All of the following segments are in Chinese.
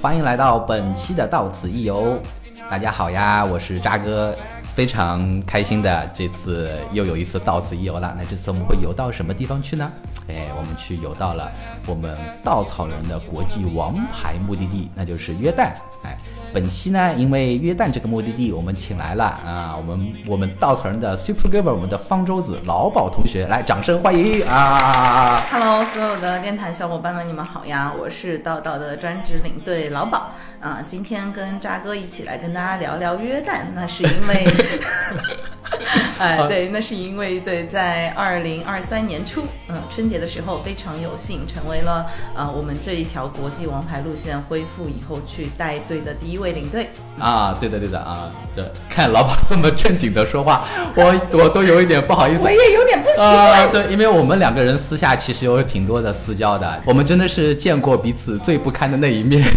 欢迎来到本期的到此一游，大家好呀，我是渣哥，非常开心的，这次又有一次到此一游了。那这次我们会游到什么地方去呢？哎，我们去游到了我们稻草人的国际王牌目的地，那就是约旦。哎，本期呢，因为约旦这个目的地，我们请来了啊，我们我们稻草人的 Super Giver，我们的方舟子老宝同学，来，掌声欢迎啊！Hello，所有的电台小伙伴们，你们好呀！我是道道的专职领队老宝啊，今天跟渣哥一起来跟大家聊聊约旦，那是因为，哎，对，那是因为对，在二零二三年初，嗯，春节的时候非常有幸成为了呃我们这一条国际王牌路线恢复以后去带队的第一位领队。啊，对的对的啊，这看老板这么正经的说话，我我都有一点不好意思。我也有点不习啊、惯。对，因为我们两个人私下其实有挺多的私交的，我们真的是见过彼此最不堪的那一面。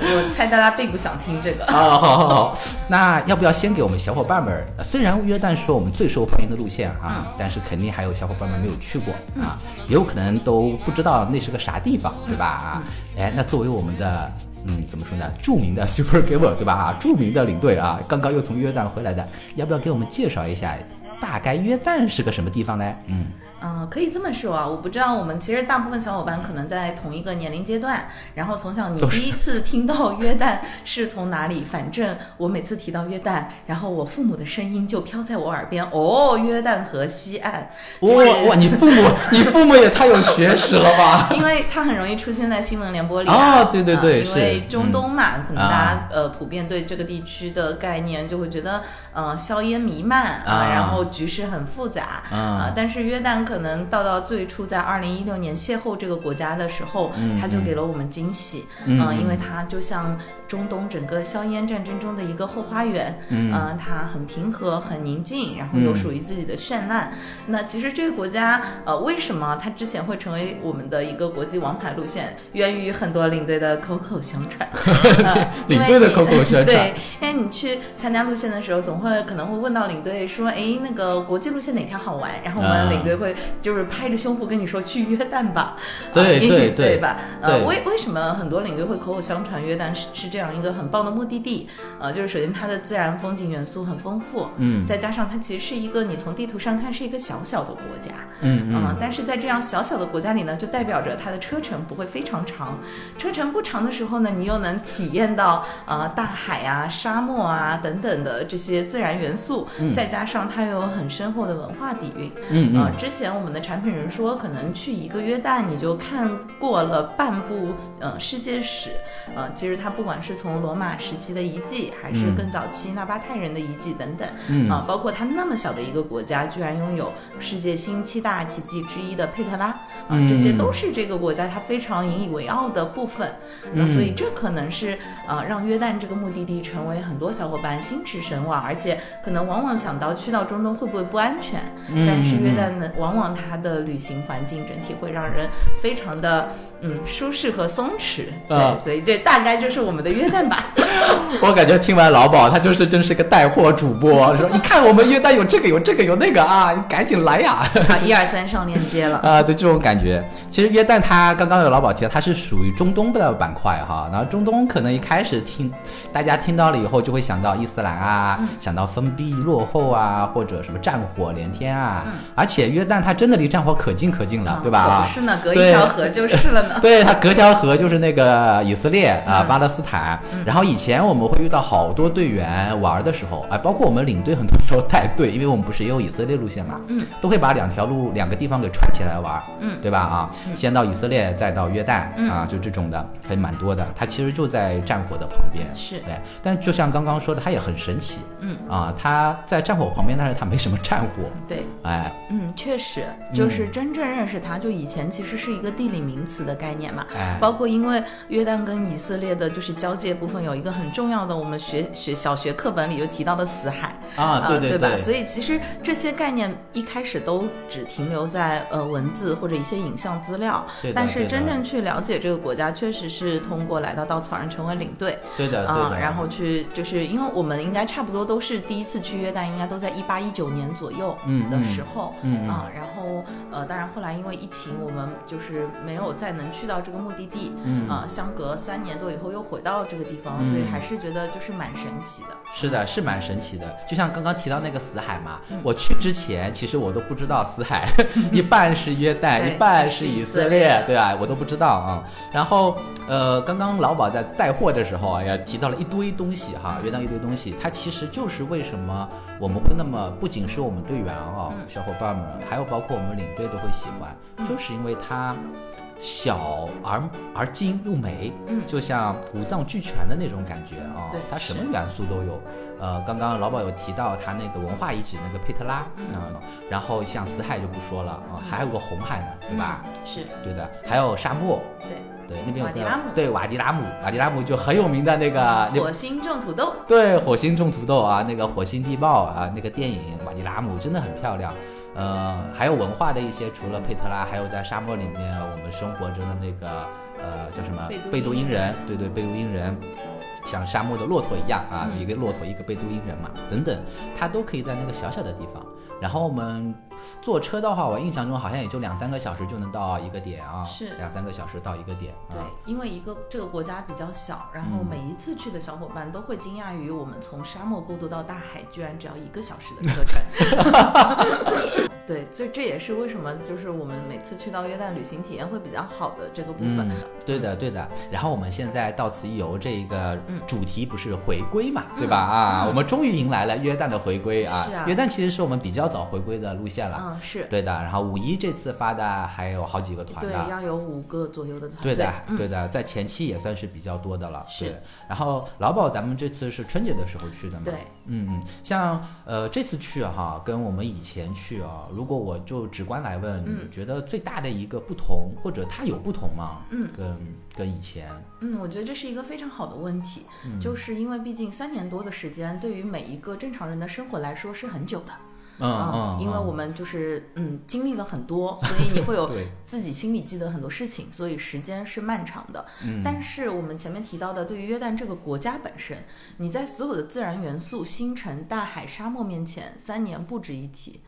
我猜大家并不想听这个。啊，好好好，那要不要先给我们小伙伴们虽然约旦是我们最受欢迎的路线啊，但是肯定还有小伙伴们没有去过啊，也有可能都不知道那是个啥地方，对吧？啊，哎，那作为我们的嗯，怎么说呢？著名的 Super Giver，对吧？啊，著名的领队啊，刚刚又从约旦回来的，要不要给我们介绍一下，大概约旦是个什么地方呢？嗯。嗯，可以这么说啊，我不知道我们其实大部分小伙伴可能在同一个年龄阶段，然后从小你第一次听到约旦是从哪里？反正我每次提到约旦，然后我父母的声音就飘在我耳边，哦，约旦河西岸，哇哇！你父母，你父母也太有学识了吧？因为它很容易出现在新闻联播里哦啊。对对对啊因为中东嘛，可能大家、啊呃普遍对这个地区的概念就会觉得呃硝烟弥漫啊然后局势很复杂啊但是约旦可能到到最初在二零一六年邂逅这个国家的时候，嗯它就给了我们惊喜，嗯呃因为它就像中东整个硝烟战争中的一个后花园，嗯呃它很平和、很宁静，然后有嗯属于自己的绚烂。那其实这个国家，呃，为什么它之前会成为我们的一个国际王牌路线，源于很多领队的口口相传。呃领队的口口相传对，因为你去参加路线的时候，总会可能会问到领队说，哎，那个国际路线哪条好玩？然后我啊们领队会就是拍着胸脯跟你说去约旦吧。对对对吧？呃，为为什么很多领队会口口相传约旦是是这样一个很棒的目的地？呃，就是首先它的自然风景元素很丰富，嗯再加上它其实是一个你从地图上看是一个小小的国家，嗯嗯，但是在这样小小的国家里呢，就代表着它的车程不会非常长。车程不长的时候呢，你又能体验到呃大海啊、沙漠啊等等的这些自然元素，再加上它又有很深厚的文化底蕴。嗯嗯呃，之前我们的产品人说，可能去一个约旦你就看过了半部呃世界史。呃，其实它不管是从罗马时期的遗迹，还是嗯。更早期纳巴泰人的遗迹等等，嗯。啊、包括它那么小的一个国家，居然拥有世界新七大奇迹之一的佩特拉，啊、嗯这些都是这个国家它非常引以为傲的部分。那、嗯所以这可能是呃让约旦这个目的地成为很多小伙伴心驰神往，而且可能往往想到去到中东会不会不安全，嗯但是约旦呢，往往它的旅行环境整体会让人非常的嗯舒适和松弛。对，啊所以这大概就是我们的约旦吧。我感觉听完老宝，他就是真是个带货主播，说你看我们约旦有这个有这个有那个啊，你赶紧来呀！啊，一二三上链接了。啊，对这种感觉，其实约旦它刚刚有老宝提到，它是属于中东的板块哈。然后中东可能一开始听大家听到了以后，就会想到伊斯兰啊，想到封闭落后啊，或者什么战火连天啊。而且约旦它真的离战火可近可近了，对吧？不是呢，隔一条河就是了呢。对，它隔条河就是那个以色列啊、巴勒斯坦。然后以前我们会遇到好多队员玩的时候，啊，包括我们领队很多时候带队，因为我们不是也有以色列路线嘛，嗯，都会把两条路两个地方给串起来玩，嗯对吧？啊，先到以色列，再到约旦，嗯啊，就这种的还蛮多的。它其实就在战火的旁边，是对。但就像刚刚说的，它也很神奇，嗯啊，它在战火旁边，但是它没什么战火，对，哎，嗯，确实，就是真正认识它，就以前其实是一个地理名词的概念嘛。哎，包括因为约旦跟以色列的就是交界部分有一个很重要的，我们学学小学课本里就提到的死海啊，对对呃吧？所以其实这些概念一开始都只停留在呃文字或者一些影像资料，对但是真正去了解这个国家，确实是通过来到稻草人成为领队，对的啊、的，然后去就是因为我们应该差不多都是第一次去约旦，应该都在一八一九年左右的时候，嗯嗯。啊，然后呃，当然后来因为疫情，我们就是没有再能去到这个目的地，嗯啊，相隔三年多以后又回到这个地方，所以还是觉得就是蛮神奇的。是的，是蛮神奇的。就像刚刚提到那个死海嘛，嗯我去之前其实我都不知道死海 一半是约旦，一半是以色列对啊，我都不知道啊。然后呃，刚刚老宝在带货的时候啊，也提到了一堆东西哈，约旦一堆东西，它其实就是为什么我们会那么，不仅是我们队员啊、嗯小伙伴们，还有包括我们领队都会喜欢，就是因为它。小而而精又美，嗯就像五脏俱全的那种感觉啊、对它什么元素都有。呃，刚刚老宝有提到它那个文化遗址那个佩特拉啊、嗯然后像死海就不说了啊、还有个红海呢，对吧？嗯？是对的，还有沙漠，对。对，那边有个瓦迪拉姆对瓦迪拉姆，瓦迪拉姆就很有名的那个火星种土豆，对，火星种土豆啊，那个火星地貌啊，那个电影《瓦迪拉姆》真的很漂亮。呃，还有文化的一些，除了佩特拉，还有在沙漠里面我们生活着的那个呃叫什么？贝都因因人人，对对，贝都因人，像沙漠的骆驼一样啊，嗯。一个骆驼，一个贝都因人嘛，等等，它都可以在那个小小的地方。然后我们坐车的话，我印象中好像也就两三个小时就能到一个点啊，是两三个小时到一个点对啊。，因为一个这个国家比较小，然后嗯每一次去的小伙伴都会惊讶于我们从沙漠过渡到大海，居然只要一个小时的车程。对，所以这也是为什么就是我们每次去到约旦旅行体验会比较好的这个部分嗯。，对的，对的。然后我们现在到此一游这一个嗯主题不是回归嘛，对吧？啊，我们终于迎来了约旦的回归啊！是啊约旦其实是我们比较早回归的路线了，嗯，是对的。然后五一这次发的还有好几个团的对，要有五个左右的团队。对的，嗯对的，在前期也算是比较多的了。是。然后劳保咱们这次是春节的时候去的嘛？对，嗯嗯，像呃这次去哈、跟我们以前去啊，如果我就直观来问，嗯你觉得最大的一个不同，或者它有不同吗？嗯跟跟以前，嗯，我觉得这是一个非常好的问题，嗯就是因为毕竟三年多的时间，对于每一个正常人的生活来说是很久的。嗯嗯，因为嗯我们就是嗯经历了很多，所以你会有 自己心里记得很多事情，所以时间是漫长的。嗯但是我们前面提到的，对于约旦这个国家本身，你在所有的自然元素、星辰、大海、沙漠面前，三年不值一提。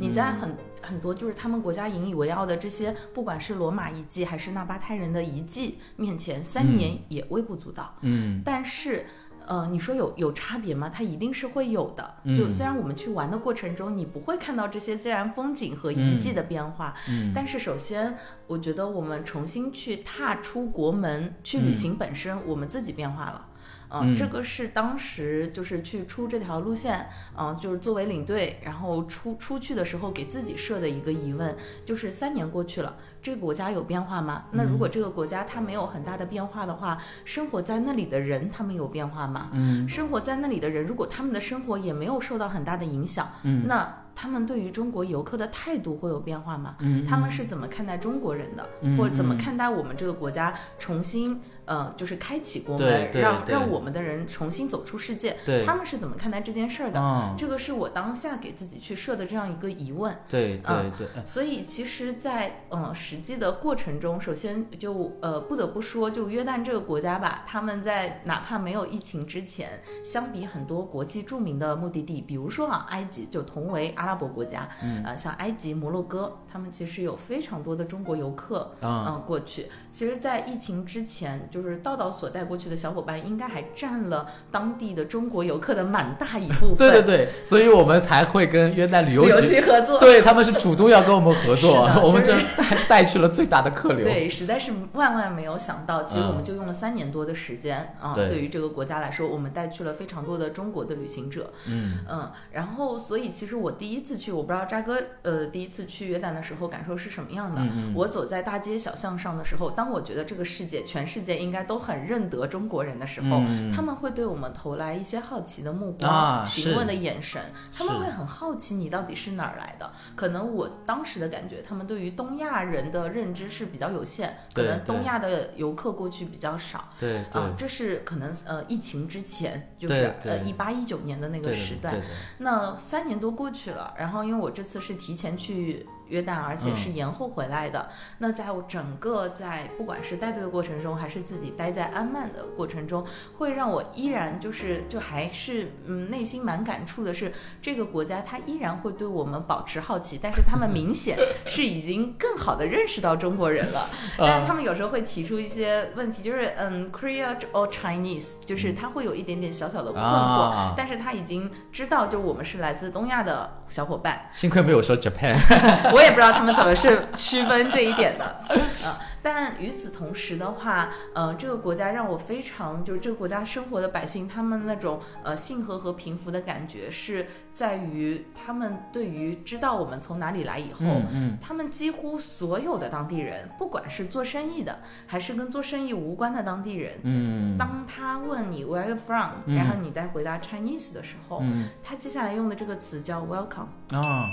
你在很、很多就是他们国家引以为傲的这些，不管是罗马遗迹还是纳巴泰人的遗迹面前，三年也微不足道。嗯但是，呃，你说有有差别吗？它一定是会有的。就嗯虽然我们去玩的过程中，你不会看到这些自然风景和遗迹的变化，嗯但是首先，我觉得我们重新去踏出国门去旅行本身，我们自己变化了。呃嗯。这个是当时就是去出这条路线，嗯、就是作为领队，然后出出去的时候给自己设的一个疑问，就是三年过去了，这个国家有变化吗？那如果这个国家它没有很大的变化的话，生活在那里的人他们有变化吗？嗯。生活在那里的人，如果他们的生活也没有受到很大的影响，嗯。那他们对于中国游客的态度会有变化吗？嗯他们是怎么看待中国人的，嗯或者怎么嗯。看待我们这个国家重新呃，就是开启国门，让让我们的人重新走出世界？对他们是怎么看待这件事儿的？嗯，这个是我当下给自己去设的这样一个疑问。对对嗯对，呃所以其实在，呃实际的过程中，首先就呃不得不说，就约旦这个国家吧，他们在哪怕没有疫情之前，相比很多国际著名的目的地，比如说啊埃及，就同为阿拉伯国家，嗯呃像埃及、摩洛哥，他们其实有非常多的中国游客，嗯嗯，过去。其实，在疫情之前，就是道道所带过去的小伙伴，应该还占了当地的中国游客的蛮大一部分。对对对，所以我们才会跟约旦旅游局局合作。对他们是主动要跟我们合作是，我们这就带 带去了最大的客流。对，实在是万万没有想到，其实嗯我们就用了三年多的时间啊。对对于这个国家来说，我们带去了非常多的中国的旅行者。嗯嗯，然后所以其实我第一次去，我不知道扎哥呃第一次去约旦的的时候感受是什么样的。我走在大街小巷上的时候，当我觉得这个世界全世界应该都很认得中国人的时候，嗯。他们会对我们投来一些好奇的目光、啊询问的眼神，他们会很好奇你到底是哪儿来的。可能我当时的感觉，他们对于东亚人的认知是比较有限，可能东亚的游客过去比较少。对对。啊，这是可能呃疫情之前，就是呃一八一九年的那个时段那三年多过去了，然后因为我这次是提前去约旦，而且嗯是延后回来的。那在我整个在不管是带队的过程中，还是自己待在安曼的过程中，会让我依然就是就还是嗯内心蛮感触的是，这个国家它依然会对我们保持好奇，但是他们明显 是已经更好的认识到中国人了。但是他们有时候会提出一些问题，就是嗯，Korea or Chinese，就是他会有一点点小小的困惑，啊但是他已经知道，就我们是来自东亚的小伙伴，幸亏没有说 Japan。我也不知道他们怎么是区分这一点的。呃，但与此同时的话，呃，这个国家让我非常就是这个国家生活的百姓，他们那种呃幸和和平服的感觉，是在于他们对于知道我们从哪里来以后，嗯嗯。他们几乎所有的当地人，不管是做生意的，还是跟做生意无关的当地人，嗯。当他问你 Where are you from，、嗯。然后你再回答 Chinese 的时候，嗯。他接下来用的这个词叫 Welcome。啊。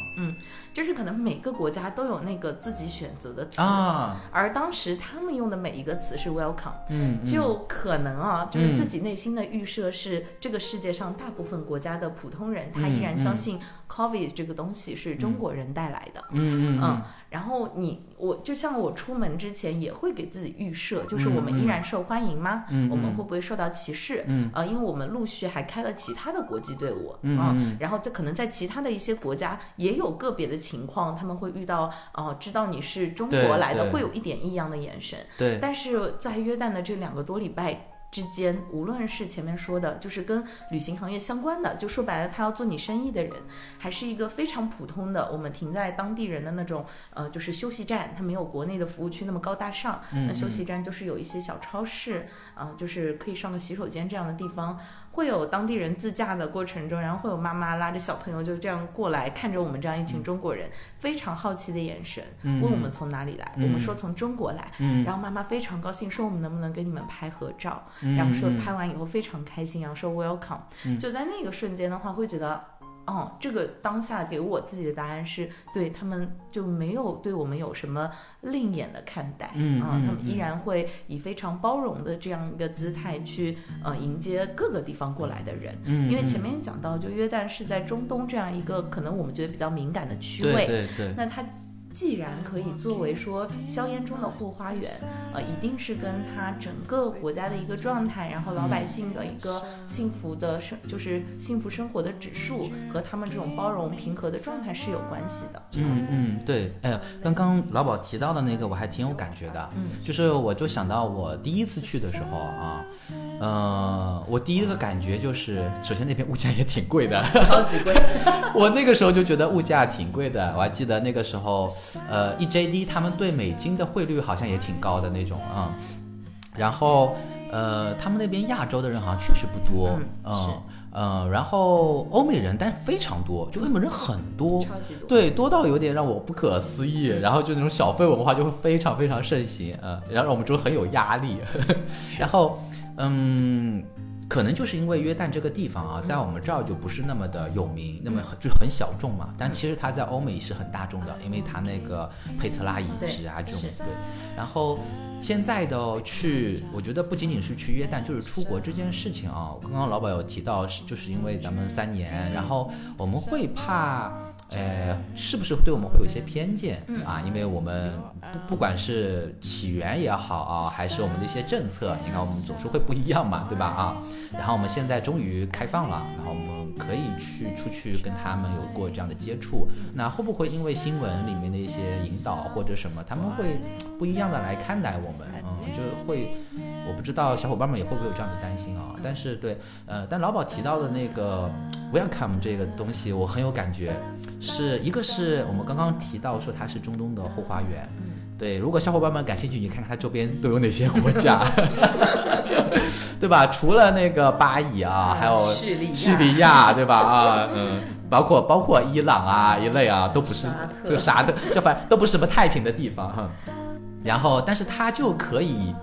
就是可能每个国家都有那个自己选择的词，啊。而当时他们用的每一个词是 welcome，、嗯嗯。就可能啊，就是嗯。自己内心的预设是这个世界上大部分国家的普通人，他嗯。依然相信 COVID 这个东西是中国人带来的。嗯嗯嗯，然后你我就像我出门之前也会给自己预设，就是我们依然受欢迎吗？嗯我们会不会受到歧视？嗯呃，因为我们陆续还开了其他的国际队伍，嗯然后这可能在其他的一些国家也有个别的情况，他们会遇到呃，知道你是中国来的，会有一点异样的眼神。对但是在约旦的这两个多礼拜之间，无论是前面说的，就是跟旅行行业相关的，就说白了，他要做你生意的人，还是一个非常普通的，我们停在当地人的那种呃，就是休息站，它没有国内的服务区那么高大上。嗯那休息站就是有一些小超市，啊、就是可以上个洗手间这样的地方，会有当地人自驾的过程中，然后会有妈妈拉着小朋友就这样过来，看着我们这样一群中国人，非常好奇的眼神，嗯。问我们从哪里来，嗯我们说从中国来，嗯。然后妈妈非常高兴，说我们能不能跟你们拍合照，嗯然后说嗯。拍完以后非常开心，然后说 welcome，、嗯。就在那个瞬间的话，会觉得。哦，这个当下给我自己的答案是对他们就没有对我们有什么另眼的看待，啊嗯嗯他们依嗯然会以非常包容的这样一个姿态去呃迎接各个地方过来的人，嗯。因为前嗯面也讲到，就约旦是在中东这样一个可能我们觉得比较敏感的区对位，对对。那它既然可以作为说硝烟中的后花园，呃，一定是跟它整个国家的一个状态，然后老百姓的一个幸福的生，就是幸福生活的指数和他们这种包容平和的状态是有关系的。嗯嗯，对，哎呀，刚刚老宝提到的那个我还挺有感觉的，嗯，就是我就想到我第一次去的时候啊，呃，我第一个感觉就是，首先那边物价也挺贵的，超级贵，我那个时候就觉得物价挺贵的，我还记得那个时候，呃，EJD 他们对美金的汇率好像也挺高的那种啊、然后呃，他们那边亚洲的人好像确实不多，嗯呃，然后欧美人但是非常多，就欧美人很多，超级多。对，多到有点让我不可思议，然后就那种小费文化就会非常非常盛行，嗯，然后让我们就很有压力，然后嗯。可能就是因为约旦这个地方啊，在我们这儿就不是那么的有名，那么很就很小众嘛。但其实它在欧美是很大众的，因为它那个佩特拉遗址啊这种对。然后现在的去，我觉得不仅仅是去约旦，就是出国这件事情啊。刚刚老板有提到，是就是因为咱们三年，然后我们会怕，呃，是不是对我们会有一些偏见啊？因为我们不不管是起源也好啊，还是我们的一些政策，你看我们总是会不一样嘛，对吧？啊，然后我们现在终于开放了，然后我们可以去出去跟他们有过这样的接触，那会不会因为新闻里面的一些引导或者什么，他们会不一样的来看待我们？嗯，就会。我不知道小伙伴们也会不会有这样的担心啊？但是对，呃，但老宝提到的那个 welcome 这个东西，我很有感觉。是一个是我们刚刚提到说它是中东的后花园，对，如果小伙伴们感兴趣，你看看它周边都有哪些国家 对吧？除了那个巴以啊，还有叙利亚叙利亚，对吧？啊，嗯，包括包括伊朗啊一类啊，都不是沙特对沙特，就反正都不是什么太平的地方哈。然后，但是它就可以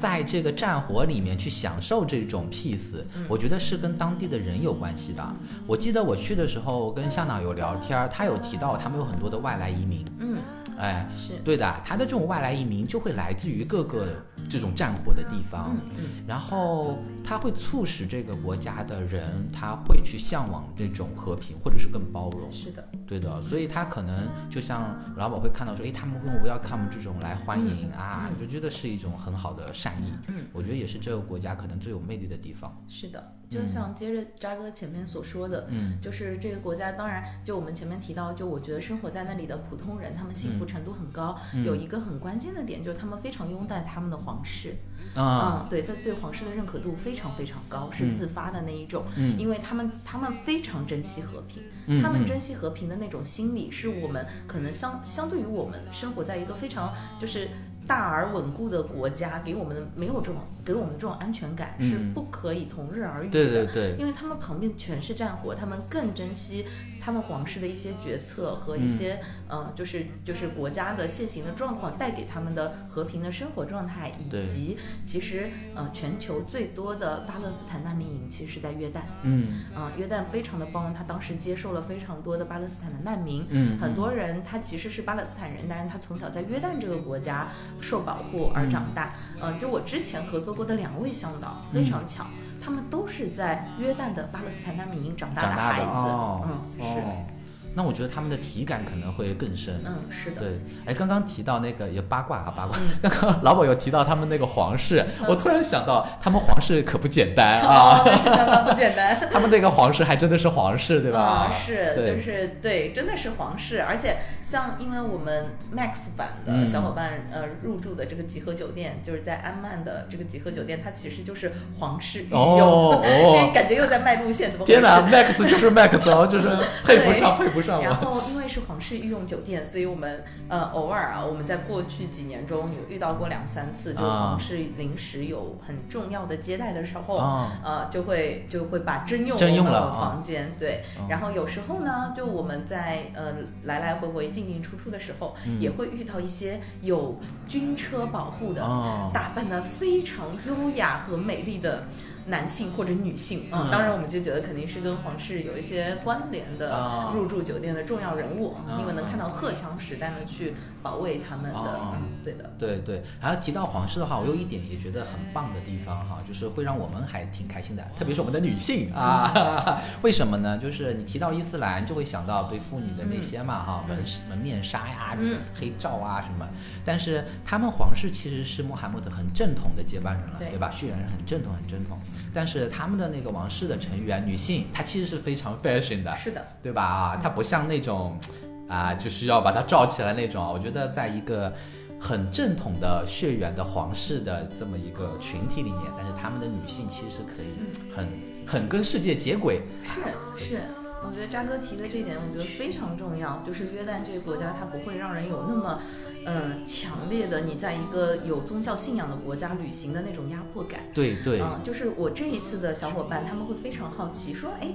在这个战火里面去享受这种 peace，我觉得是跟当地的人有关系的。我记得我去的时候跟向导有聊天儿，他有提到他们有很多的外来移民，嗯，哎，是，对的，他的这种外来移民就会来自于各个这种战火的地方，嗯然后他会促使这个国家的人，他会去向往这种和平，或者是更包容。是的，对的，所以他可能就像老鸨会看到说，哎，他们用 welcome 这种来欢迎、啊，就觉得是一种很好的善意。嗯，我觉得也是这个国家可能最有魅力的地方。是的，就像接着扎哥前面所说的，嗯。就是这个国家，当然就我们前面提到，就我觉得生活在那里的普通人，他们幸福程度很高，嗯。有一个很关键的点，就是他们非常拥戴他们的皇室，啊，嗯，对，他对皇室的认可度非常非常高，嗯。是自发的那一种，嗯。因为他们他们非常珍惜和平，他们珍惜和平的那种心理，是我们可能相相对于我们生活在一个非常就是。大而稳固的国家给我们的没有这种给我们的这种安全感嗯。是不可以同日而语的，对对对，因为他们旁边全是战火，他们更珍惜他们皇室的一些决策和一些、呃，就是就是国家的现行的状况带给他们的和平的生活状态，以及其实呃全球最多的巴勒斯坦难民营其实是在约旦。嗯。啊、约旦非常的包容，他当时接受了非常多的巴勒斯坦的难民，嗯。很多人他其实是巴勒斯坦人，但是他从小在约旦这个国家受保护而长大。呃，就我之前合作过的两位向导，非常巧，他们都是在约旦的巴勒斯坦难民营长大长大的孩子。哦，嗯，是，哦，那我觉得他们的体感可能会更深。嗯，是的。对，哎，刚刚提到那个也八卦啊八卦，嗯。刚刚老宝有提到他们那个皇室，我突然想到他们皇室可不简单啊，哦，是相当不简单。他们那个皇室还真的是皇室，对吧？啊，是，就是对，真的是皇室，而且像因为我们 Max 版的嗯。小伙伴、呃入住的这个集合酒店，就是在安曼的这个集合酒店，它其实就是皇室御用，哦哦。感觉又在卖路线，怎么回事？天哪，Max 就是 Max 哦，就是 配不上，配不上然。后因为是皇室御用酒店，所以我们呃偶尔啊，我们在过去几年中有遇到过两三次，就皇室临时有很重要的接待的时候，啊。呃就会就会把征用征用我们的房间，对。哦然后有时候呢，就我们在呃来来回回进进出出的时候，嗯。也会遇到一些有军车保护的，哦打扮的非常优雅和美丽的。男性或者女性，嗯，嗯。当然我们就觉得肯定是跟皇室有一些关联的啊。入住酒店的重要人物，啊。因为能看到荷枪实弹的去保卫他们的，对的，对对，还要提到皇室的话，我有一点也觉得很棒的地方哈，就是会让我们还挺开心的，特别是我们的女性啊，为什么呢？就是你提到伊斯兰，就会想到对妇女的那些嘛哈，门门面纱呀，嗯。黑罩啊什么，但是他们皇室其实是穆罕默德很正统的接班人了，对对吧？血缘是很正统很正统，但是他们的那个王室的成员女性，她其实是非常 fashion 的，是的，对吧？啊，她不像那种 啊，就是要把它罩起来那种啊。我觉得在一个很正统的血缘的皇室的这么一个群体里面，但是他们的女性其实是可以很很跟世界接轨。是是，我觉得扎哥提的这点，我觉得非常重要。就是约旦这个国家，它不会让人有那么，嗯、强烈的你在一个有宗教信仰的国家旅行的那种压迫感。对对，嗯，就是我这一次的小伙伴，他们会非常好奇，说，哎，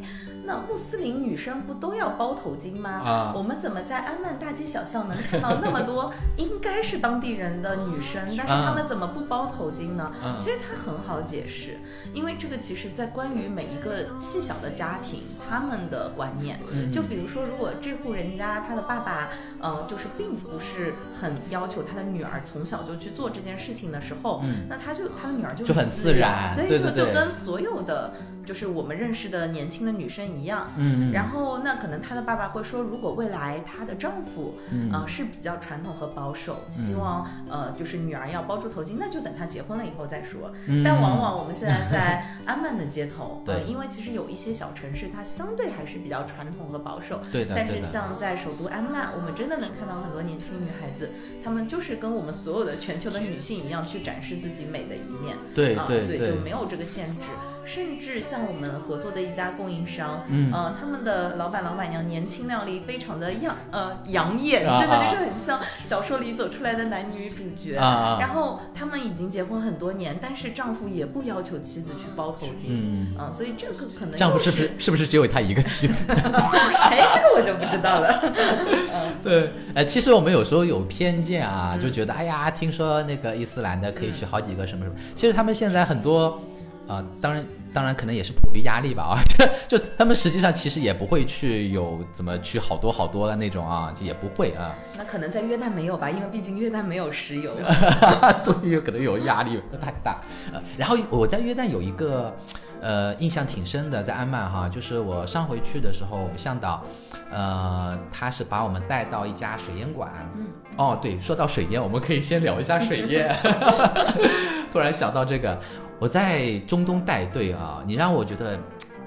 那穆斯林女生不都要包头巾吗？啊我们怎么在安曼大街小巷能看到那么多 应该是当地人的女生，但是她们怎么不包头巾呢？嗯其实它很好解释，因为这个其实在关于每一个细小的家庭他们的观念，嗯就比如说，如果这户人家他的爸爸，呃，就是并不是很要求他的女儿从小就去做这件事情的时候，嗯那他就他的女儿就就很自然对，就对对对就跟所有的就是我们认识的年轻的女生一样。嗯嗯，然后，那可能她的爸爸会说，如果未来她的丈夫，嗯呃，是比较传统和保守，希望呃，就是女儿要包住头巾，那就等她结婚了以后再说。嗯但往往我们现在在 安曼的街头，对呃，因为其实有一些小城市，它相对还是比较传统和保守。对的但是，像在首都安曼，我们真的能看到很多年轻女孩子，她们就是跟我们所有的全球的女性一样，去展示自己美的一面。啊，对对对，就没有这个限制。甚至像我们合作的一家供应商，嗯呃，他们的老板老板娘年轻靓丽，非常的样呃养眼，啊真的就是很像小说里走出来的男女主角。然后他们已经结婚很多年，但是丈夫也不要求妻子去包头巾。嗯，啊，所以这个可能丈夫是不是是不是只有他一个妻子？哎，这个我就不知道了。对，呃，其实我们有时候有偏见啊，就觉得哎呀，听说那个伊斯兰的可以娶好几个什么什么，其实他们现在很多，啊、当然。当然，可能也是迫于压力吧啊，就 就他们实际上其实也不会去有怎么去好多好多的那种啊，就也不会啊，那可能在约旦没有吧，因为毕竟约旦没有石油。对，有可能有压力太大。呃，然后我在约旦有一个呃印象挺深的，在安曼哈，就是我上回去的时候，我们向导呃他是把我们带到一家水烟馆。嗯，哦，对，说到水烟，我们可以先聊一下水烟。突然想到这个，我在中东带队啊，你让我觉得。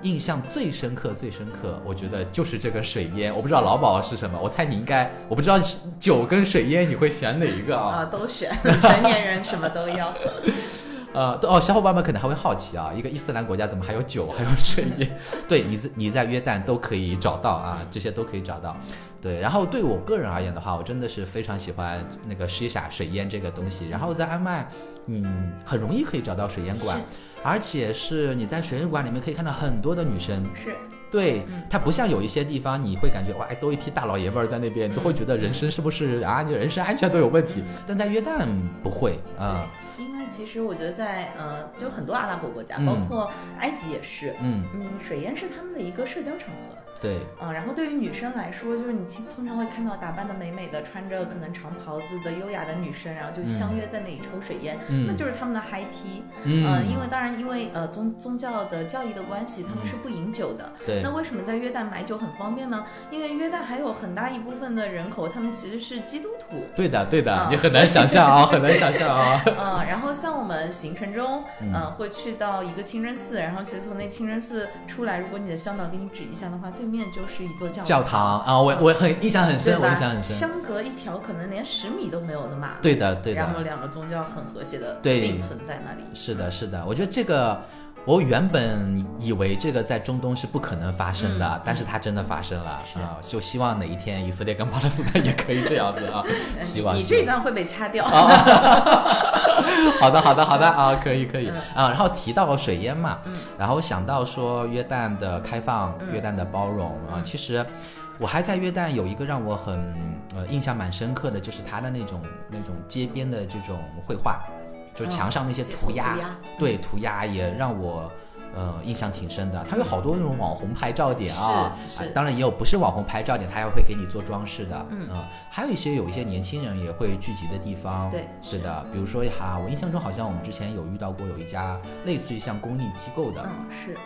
印象最深刻、最深刻，我觉得就是这个水烟。我不知道老鸨是什么，我猜你应该，我不知道酒跟水烟你会选哪一个啊？啊，都选，成年人什么都要。呃，哦，小伙伴们可能还会好奇啊，一个伊斯兰国家怎么还有酒，还有水烟？对你在你在约旦都可以找到啊，这些都可以找到。对，然后对我个人而言的话，我真的是非常喜欢那个 shisha 水烟这个东西。然后在安曼，嗯，很容易可以找到水烟馆，而且是你在水烟馆里面可以看到很多的女生。是，对嗯，它不像有一些地方，你会感觉哇，哎都一批大老爷们儿在那边，都会觉得人身是不是啊，你人身安全都有问题。但在约旦不会啊，对，因为其实我觉得在呃，就很多阿拉伯国家，嗯包括埃及也是，嗯，嗯，水淹是他们的一个社交场合。对，嗯、然后对于女生来说，就是你经通常会看到打扮的美美的，穿着可能长袍子的优雅的女生，然后就相约在那里抽水烟，嗯那就是他们的 high tea。嗯，呃，因为当然因为呃宗宗教的教义的关系，他们是不饮酒的。对那，为什么在约旦买酒很方便呢？因为约旦还有很大一部分的人口，他们其实是基督徒。对的，对的，啊你很难想象啊，很难想象啊。嗯，然后像我们行程中，嗯呃，会去到一个清真寺，然后其实从那清真寺出来，如果你的向导给你指一下的话，对面就是一座教教堂啊，我我很印象很深，我印象很深。相隔一条可能连十米都没有的马路，对的，对的然后，两个宗教很和谐的对并存在那里。是的，是的。我觉得这个，我原本以为这个在中东是不可能发生的，嗯但是它真的发生了是啊！就希望哪一天以色列跟巴勒斯坦也可以这样子啊！呃 希望你这一段会被掐掉。好的，好的，好的啊，可以，可以嗯啊。然后提到水淹嘛嗯，然后想到说约旦的开放，嗯约旦的包容啊，其实我还在约旦有一个让我很呃印象蛮深刻的，就是他的那种那种街边的这种绘画，就是墙上那些涂鸦，涂鸦对，涂鸦也让我。呃，印象挺深的，它有好多那种网红拍照点啊，当然也有不是网红拍照点，它还会给你做装饰的，嗯呃还有一些有一些年轻人也会聚集的地方，对是的，比如说哈，我印象中好像我们之前有遇到过有一家类似于像公益机构的，嗯，是，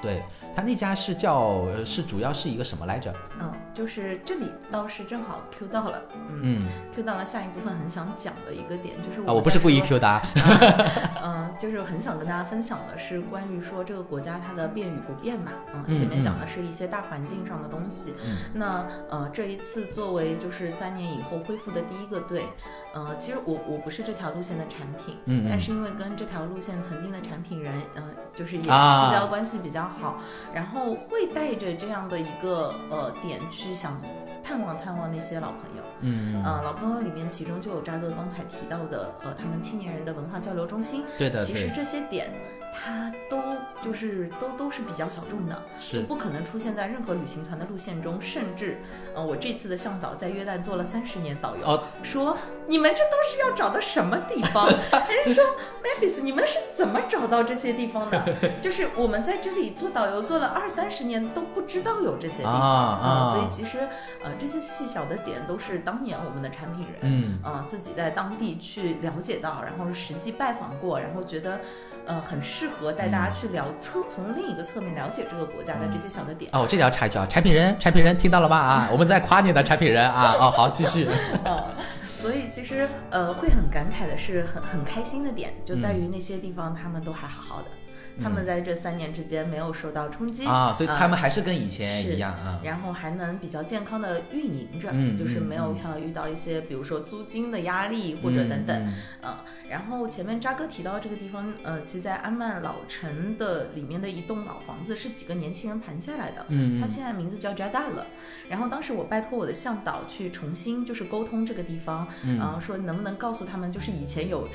对，他那家是叫呃是主要是一个什么来着？嗯，就是这里倒是正好 Q 到了，嗯嗯，，Q 到了下一部分很想讲的一个点，就是啊，我不是故意 Q 的啊，嗯，就是很想跟大家分享的是关于说这个国家它的变与不变嘛。嗯，嗯前面嗯讲的是一些大环境上的东西。嗯那呃，这一次作为就是三年以后恢复的第一个队，呃，其实我我不是这条路线的产品，嗯嗯但是因为跟这条路线曾经的产品人，呃，就是也私啊交关系比较好，然后会带着这样的一个呃点去想探望探望那些老朋友。嗯，呃，老朋友里面，其中就有扎哥刚才提到的，呃，他们青年人的文化交流中心。对的，其实，这些点，它都就是都都是比较小众的，就不可能出现在任何旅行团的路线中。甚至，呃，我这次的向导在约旦做了三十年导游，哦，说你们这都是要找的什么地方？还是说 Memphis，你们是怎么找到这些地方的？就是我们在这里做导游做了二三十年都不知道有这些地方啊啊所以其实呃这些细小的点都是当年我们的产品人。嗯，呃，自己在当地去了解到，然后实际拜访过，然后觉得，呃，很适合带大家去聊侧从另一个侧面了解这个国家的这些小的点。哦，我这里要插一句啊，产品人，产品人听到了吧啊？我们在夸你的产品人啊，哦，好，继续，哦，所以其实呃会很感慨的是很很开心的点，就在于那些地方他们都还好好的。他们在这三年之间没有受到冲击啊，所以他呃们还是跟以前是一样啊。然后还能比较健康的运营着，嗯就是没有嗯像遇到一些比如说租金的压力或者等等，嗯嗯，然后前面扎哥提到这个地方，呃，其实，在安曼老城的里面的一栋老房子是几个年轻人盘下来的，嗯它现在名字叫扎达了。然后当时我拜托我的向导去重新就是沟通这个地方，嗯说能不能告诉他们，就是以前有。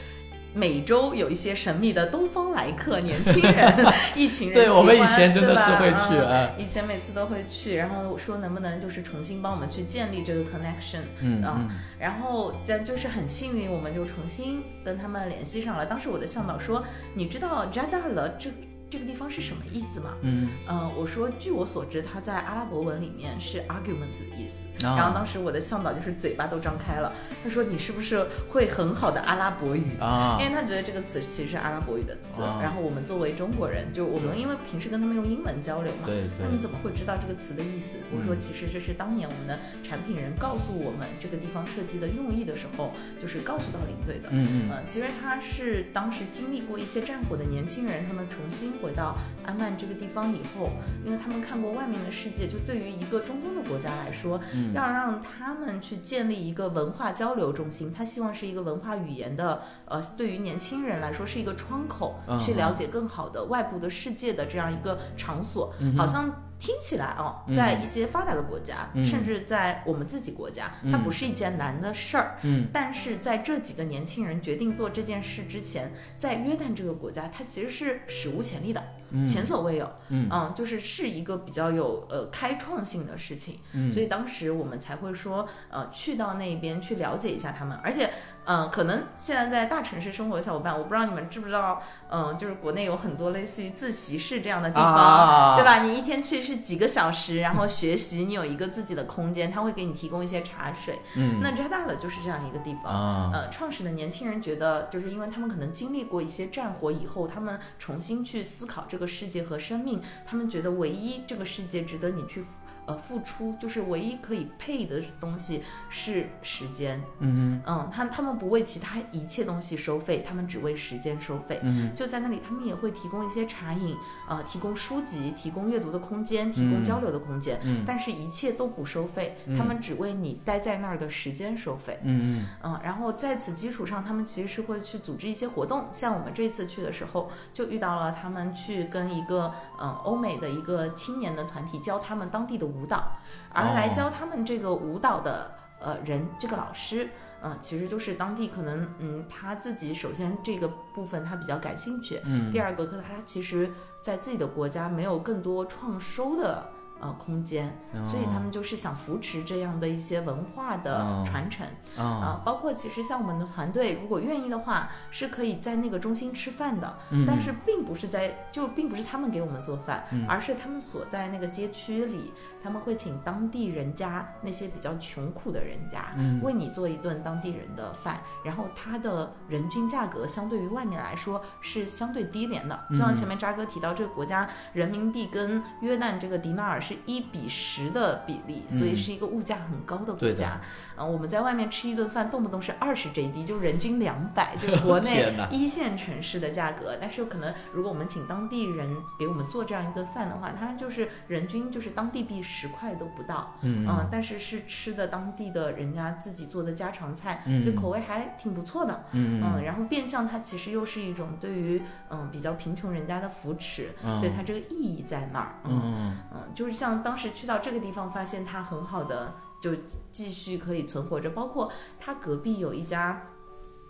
每周有一些神秘的东方来客年轻人，一群人对我们以前真的是会去以前每次都会去，然后我说能不能就是重新帮我们去建立这个 connection，嗯然后咱就是很幸运，我们就重新跟他们联系上了。当时我的向导说：“你知道 Jada 了这这个地方是什么意思嘛？”嗯，呃，我说据我所知，它在阿拉伯文里面是 argument 的意思。啊然后当时我的向导就是嘴巴都张开了，他说：“你是不是会很好的阿拉伯语？”啊因为他觉得这个词其实是阿拉伯语的词，啊然后我们作为中国人，就我们因为平时跟他们用英文交流嘛，对对那你怎么会知道这个词的意思？我说嗯其实这是当年我们的产品人告诉我们这个地方设计的用意的时候，就是告诉到领队的。嗯嗯呃，其实他是当时经历过一些战火的年轻人，他们重新回到安曼这个地方以后，因为他们看过外面的世界，就对于一个中东的国家来说，嗯要让他们去建立一个文化交流中心，他希望是一个文化语言的，呃，对于年轻人来说是一个窗口，嗯去了解更好的外部的世界的这样一个场所，好像。听起来哦，在一些发达的国家，嗯甚至在我们自己国家，它不是一件难的事儿。嗯但是在这几个年轻人决定做这件事之前，在约旦这个国家，它其实是史无前例的，嗯前所未有。嗯就是是一个比较有呃开创性的事情。嗯所以当时我们才会说，呃，去到那边去了解一下他们。而且，呃，可能现在在大城市生活的小伙伴，我不知道你们知不知道，嗯、就是国内有很多类似于自习室这样的地方，啊对吧？你一天去是几个小时，然后学习，你有一个自己的空间，他会给你提供一些茶水。嗯那扎大了就是这样一个地方。啊呃，创始的年轻人觉得，就是因为他们可能经历过一些战火以后，他们重新去思考这个世界和生命，他们觉得唯一这个世界值得你去呃付出，就是唯一可以配的东西是时间。嗯嗯，他他们不为其他一切东西收费，他们只为时间收费。嗯就在那里，他们也会提供一些茶饮，呃，提供书籍，提供阅读的空间，提供嗯交流的空间，嗯但是一切都不收费，他们只为你待在那儿的时间收费。嗯嗯，然后在此基础上，他们其实是会去组织一些活动。像我们这次去的时候，就遇到了他们去跟一个嗯欧美的一个青年的团体教他们当地的舞蹈，而来哦教他们这个舞蹈的呃人，这个老师。嗯，其实就是当地可能，嗯，他自己首先这个部分他比较感兴趣，嗯第二个，可他其实在自己的国家没有更多创收的呃空间，所以他们就是想扶持这样的一些文化的哦。传承。啊啊，包括其实像我们的团队，如果愿意的话，是可以在那个中心吃饭的，嗯。但是并不是在，就并不是他们给我们做饭，嗯。而是他们所在那个街区里，他们会请当地人家那些比较穷苦的人家，嗯。为你做一顿当地人的饭，然后它的人均价格相对于外面来说是相对低廉的，就嗯。像前面扎哥提到，这个国家人民币跟约旦这个迪纳尔是一比十的比例，所以嗯是一个物价很高的国家。嗯，我们在外面吃一顿饭，动不动是二十 JD，就人均两百，就国内一线城市的价格。但是可能如果我们请当地人给我们做这样一顿饭的话，它就是人均就是当地币十块都不到。嗯嗯，但是是吃的当地的人家自己做的家常菜，嗯就口味还挺不错的。嗯嗯，然后变相它其实又是一种对于嗯比较贫穷人家的扶持，嗯所以它这个意义在那儿。嗯嗯嗯，就是像像当时去到这个地方，发现它很好的就继续可以存活着，包括它隔壁有一家。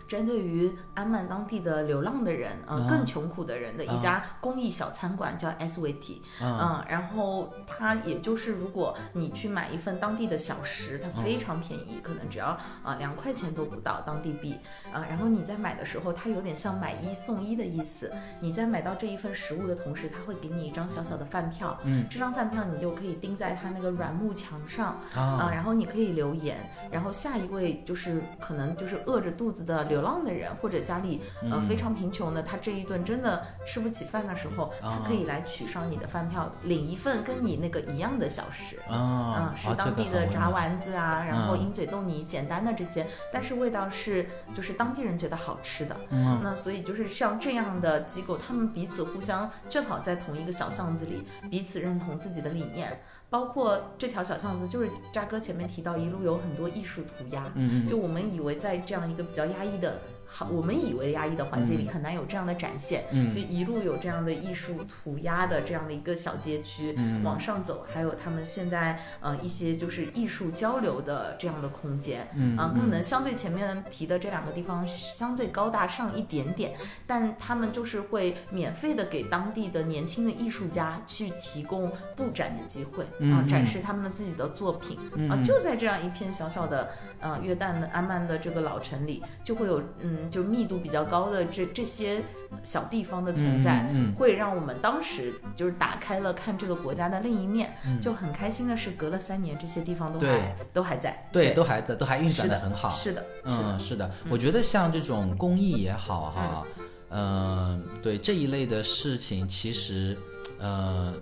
针对于安曼当地的流浪的人，呃，啊。更穷苦的人的一家公益小餐馆叫 SVT，啊。嗯，然后它也就是如果你去买一份当地的小食，它非常便宜，可能只要啊两块钱都不到当地币。啊。然后你在买的时候，它有点像买一送一的意思。你在买到这一份食物的同时，它会给你一张小小的饭票，嗯，这张饭票你就可以钉在它那个软木墙上啊，啊然后你可以留言，然后下一位就是可能就是饿着肚子的流浪的人，或者家里呃嗯非常贫穷的，他这一顿真的吃不起饭的时候，啊他可以来取上你的饭票，领一份跟你那个一样的小食。啊嗯，，是当地的炸丸子啊，然后嗯鹰嘴豆泥，简单的这些，但是味道是就是当地人觉得好吃的。嗯那所以就是像这样的机构，他们彼此互相正好在同一个小巷子里，彼此认同自己的理念。包括这条小巷子，就是渣哥前面提到，一路有很多艺术涂鸦。嗯嗯就我们以为在这样一个比较压抑的。的好，我们以为压抑的环境里很难有这样的展现，嗯。就一路有这样的艺术涂鸦的这样的一个小街区，嗯。往上走，还有他们现在呃一些就是艺术交流的这样的空间，嗯。啊，可能相对前面提的这两个地方相对高大上一点点，但他们就是会免费的给当地的年轻的艺术家去提供布展的机会啊，展示他们的自己的作品啊，就在这样一片小小的呃约旦的安曼的这个老城里，就会有嗯就密度比较高的这这些小地方的存在，嗯嗯。会让我们当时就是打开了看这个国家的另一面，嗯。就很开心的是，隔了三年，这些地方都还都还在，对，都还在，都还运转的的很好。是的，是的嗯，，是的，我觉得像这种公益也好哈，嗯、对这一类的事情，其实，呃，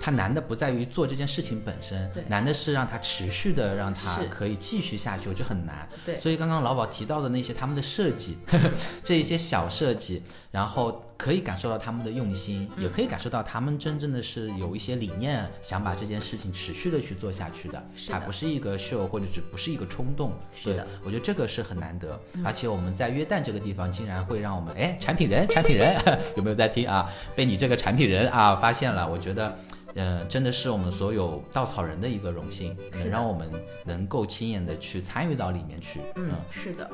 它难的不在于做这件事情本身，难的是让它持续的让它可以继续下去，我觉得很难。对所以刚刚老宝提到的那些他们的设计，这一些小设计，然后可以感受到他们的用心，嗯也可以感受到他们真正的是有一些理念，想把这件事情持续的去做下去的，是的它不是一个秀，或者只不是一个冲动。是的，我觉得这个是很难得，嗯而且我们在约旦这个地方，竟然会让我们哎，产品人，产品人 有没有在听啊？被你这个产品人啊发现了，我觉得。呃，真的是我们所有稻草人的一个荣幸，能让我们能够亲眼的去参与到里面去。嗯，是的，